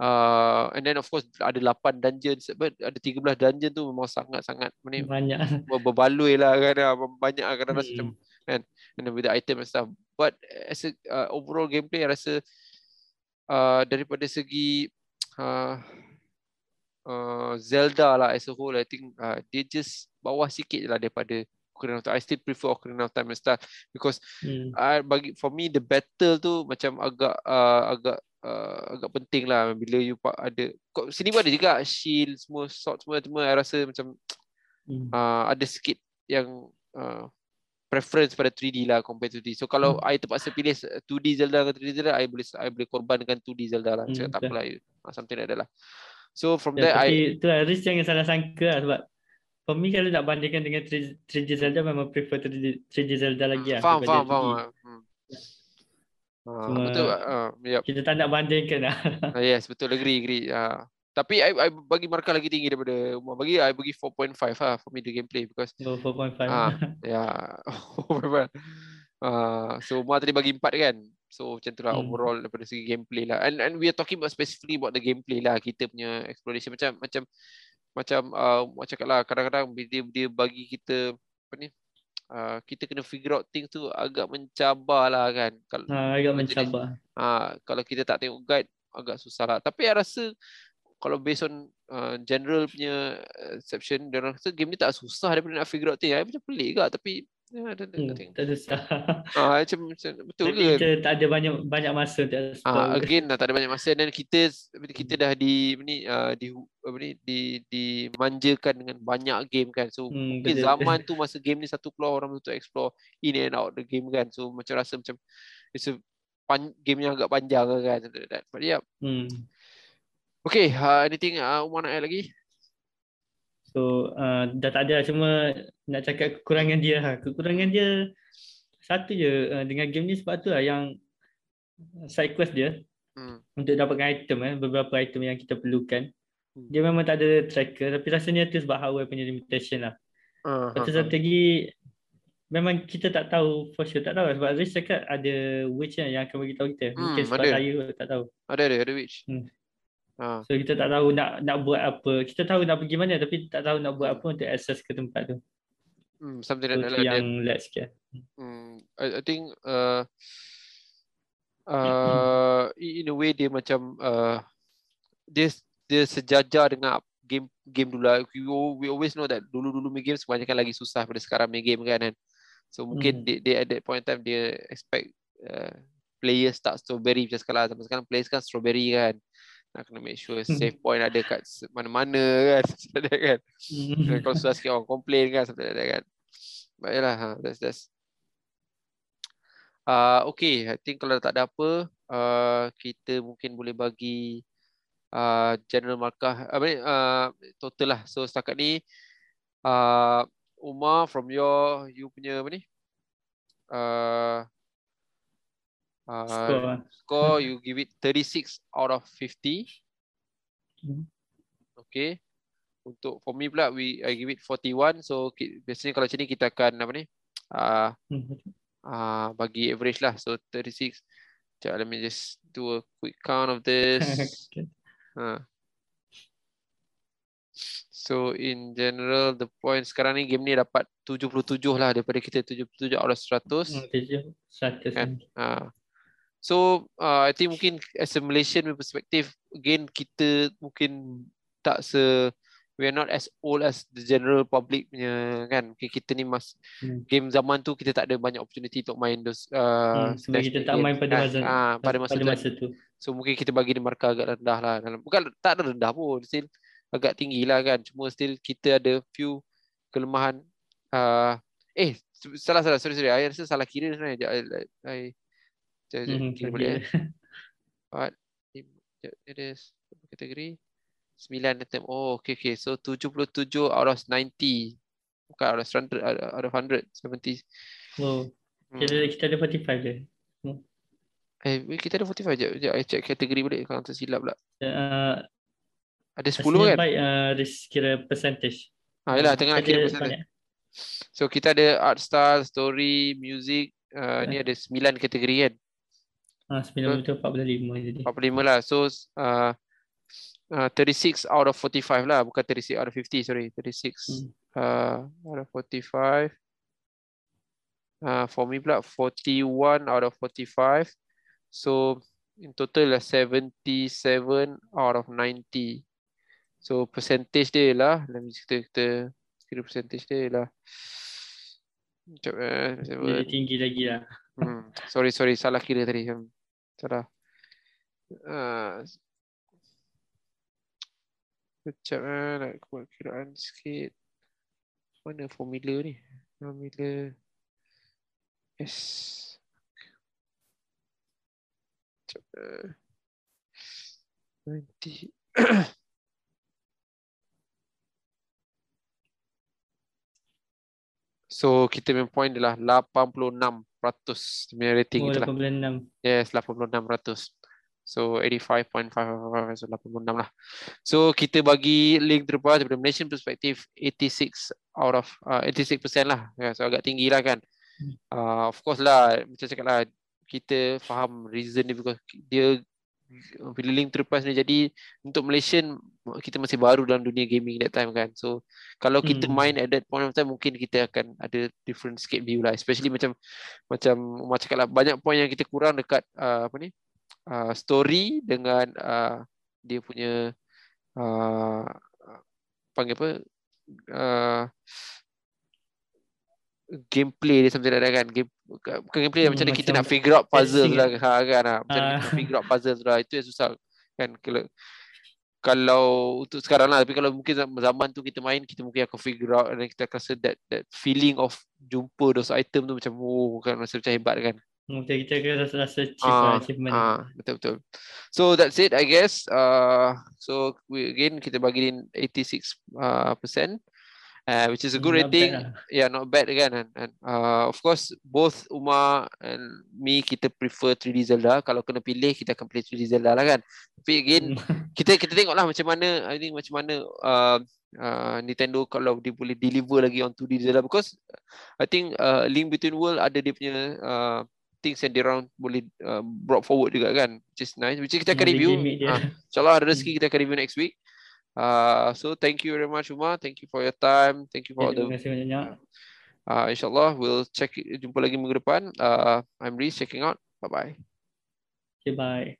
uh, and then of course ada 8 dungeon but ada 13 dungeon tu memang sangat-sangat
banyak.
berbaloi lah kan. Ah, banyak lah kadang hmm. macam kan. And then with the item and stuff. But as a uh, overall gameplay I rasa uh, daripada segi uh, uh, Zelda lah as a whole I think uh, dia just bawah sikit lah daripada Ocarina of Time. I still prefer Ocarina of Time and stuff because hmm. I bagi for me the battle tu macam agak uh, agak uh, agak penting lah bila you ada sini pun ada juga shield semua sword semua semua I rasa macam hmm. uh, ada sikit yang uh, preference pada 3D lah compared to 2D. So kalau hmm. I terpaksa pilih 2D Zelda dengan 3D Zelda, I boleh I boleh korbankan 2D Zelda lah. Hmm, tak apalah. Something like that lah. So from ya, there
I tu lah risk jangan salah sangka lah sebab For me kalau nak bandingkan dengan 3G Zelda memang prefer 3G Zelda lagi lah.
Faham, faham, faham. Hmm.
Uh, betul. Uh, yep. Kita tak nak bandingkan lah.
uh, yes, betul. Agree, agree. Uh, tapi I, I bagi markah lagi tinggi daripada Umar. Bagi I bagi 4.5 lah for me the gameplay. Because,
oh, 4.5.
Uh, yeah. uh, so Umar tadi bagi 4 kan? So macam tu lah hmm. overall daripada segi gameplay lah. And and we are talking about specifically about the gameplay lah. Kita punya exploration macam macam macam uh, macam lah kadang-kadang dia dia bagi kita apa ni uh, kita kena figure out things tu agak mencabar lah kan
kalau ha, agak mencabar
uh, kalau kita tak tengok guide agak susah lah tapi saya rasa kalau based on uh, general punya exception dia rasa game ni tak susah daripada nak figure out things macam pelik juga tapi Ya, ada
hmm, tak susah.
Ah, macam, macam betul ke?
Kita tak ada banyak banyak masa
untuk Ah, again lah, tak ada banyak masa dan kita kita dah di ni uh, di apa ni di dimanjakan dengan banyak game kan. So hmm, mungkin zaman tu masa game ni satu keluar orang untuk explore in and out the game kan. So macam rasa macam it's a pan, game yang agak panjang kan. But yeah. Hmm. Okay, uh, anything uh, Umar nak add lagi?
So uh, dah tak ada cuma nak cakap kekurangan dia ha. Kekurangan dia satu je uh, dengan game ni sebab tu lah yang side quest dia hmm. untuk dapatkan item eh, beberapa item yang kita perlukan. Hmm. Dia memang tak ada tracker tapi rasanya tu sebab hardware punya limitation lah. Uh, Lepas tu strategi memang kita tak tahu for sure tak tahu lah, sebab Rich cakap ada witch yang akan bagi tahu kita. Mungkin hmm, sebab ada. saya tak tahu.
Ada ada ada witch. Hmm.
Ha. So kita tak tahu nak nak buat apa. Kita tahu nak pergi mana tapi tak tahu nak buat apa untuk access ke tempat tu.
Hmm, something so,
like yang let's get.
Hmm, I, I think uh, uh, in a way dia macam uh, dia dia sejajar dengan game game dulu lah. We, we always know that dulu-dulu main game kebanyakan lagi susah pada sekarang main game kan. kan? So mungkin hmm. dia, dia at that point in time dia expect uh, players start strawberry macam sekarang. Sampai sekarang players kan strawberry kan nak kena make sure hmm. save point ada kat mana-mana kan kan. Hmm. kalau susah sikit orang complain kan sampai ada kan. Baiklah ha that's that's. Uh, okay I think kalau tak ada apa uh, kita mungkin boleh bagi uh, general markah apa ni uh, total lah. So setakat ni uh, Umar from your you punya apa ni? Uh, Uh, score. score you give it 36 out of 50. Hmm. Okay. Untuk for me pula we I give it 41. So biasanya kalau macam ni kita akan apa ni? Uh, uh, bagi average lah. So 36. Sekejap, let me just do a quick count of this. okay. uh. So in general the points sekarang ni game ni dapat 77 lah daripada kita 77 out of 100. Hmm,
100. Kan?
Uh. So uh, I think mungkin as a Malaysian perspective again kita mungkin tak se we are not as old as the general public punya kan? Mungkin kita ni mas hmm. game zaman tu kita tak ada banyak opportunity untuk main those uh,
hmm, sebab kita tak main pada masa,
uh, pada masa, pada masa tu. tu so mungkin kita bagi di markah agak rendah lah dalam bukan tak ada rendah pun still agak tinggi lah kan? Cuma still kita ada few kelemahan uh, eh salah salah sorry sorry. I rasa salah kira sebenarnya. I, I, I Saya
Mhm,
kira balik
dia.
eh. Empat, lima, It is kategori. Sembilan item. Oh, okay, okay. So 77 out of 90. Bukan out of 100, out of 100. 70.
Oh,
Hmm.
kita, kita ada 45 je.
Eh, wait, kita ada 45 je. Sekejap, I check kategori balik. Kalau tersilap pula.
Uh,
Ada 10
hasilnya
kan?
baik uh, dari kira percentage.
Ha, yelah,
Hmm,
tengah
ada
kira persen.
banyak.
So kita ada art style, story, music. Uh,
Eh.
ni ada 9 kategori kan?
Ah, 9 betul 45 jadi.
45 lah. So uh, uh, 36 out of 45 lah. Bukan 36 out of 50. Sorry. 36
Hmm.
uh, out of 45. Uh, for me pula 41 out of 45. So in total lah 77 out of 90. So percentage dia lah. Let me kita, kita kira percentage dia lah. Sekejap eh.
Jadi tinggi lagi lah.
Hmm. Sorry, sorry. Salah kira tadi. Hmm. Salah. Uh, Sekejap eh. Nak buat kiraan sikit. Mana formula ni? Formula. Yes. Sekejap eh. 90. So kita punya point adalah 86% punya rating
Oh,
kita lah.
86.
Yes, 86%. So 85.5 so 86 lah. So kita bagi link terlepas daripada Malaysian perspective 86 out of uh, 86% lah. Yeah, so agak tinggi lah kan.
Hmm.
Uh, of course lah macam cakap lah kita faham reason dia because dia bila link terlepas ni jadi untuk Malaysian kita masih baru dalam dunia gaming that time kan. So kalau kita
Hmm.
main at that point of time mungkin kita akan ada different skate view lah. Especially macam macam Umar cakap lah banyak point yang kita kurang dekat uh, apa ni uh, story dengan uh, dia punya uh, panggil apa uh, gameplay dia something like that kan game bukan gameplay
Hmm,
macam mana kita
macam
nak figure out puzzle
guessing
lah ha, kan ha. macam
Ah.
kita nak figure out puzzle lah itu yang susah kan kalau kalau untuk sekarang lah tapi kalau mungkin zaman- tu kita main kita mungkin akan figure out dan kita akan rasa that that feeling of jumpa those item tu macam oh kan rasa macam hebat kan
Mungkin kita akan rasa, rasa
Ah,
lah, achievement.
Ah, betul betul. So that's it I guess. Uh, so we, again kita bagi in 86 uh, percent. Uh, which is a good
Not bad
rating.
lah.
Yeah, not bad kan. And, and uh, of course both Umar and me kita prefer 3D Zelda. Kalau kena pilih kita akan pilih 3D Zelda lah kan. Tapi again
Hmm.
kita kita tengoklah macam mana I think macam mana uh, uh, Nintendo kalau dia boleh deliver lagi on 2D Zelda because I think uh, Link Between World ada dia punya uh, things yang dia orang boleh uh, brought forward juga kan which is nice which is kita akan review uh, insyaAllah ada rezeki kita akan review next week Uh, so thank you very much Umar. Thank you for your time. Thank you for yeah,
all
the.
Terima kasih banyak.
Uh, InsyaAllah we'll check jumpa lagi minggu depan. Uh, I'm Reese checking out. Bye bye.
Okay, bye.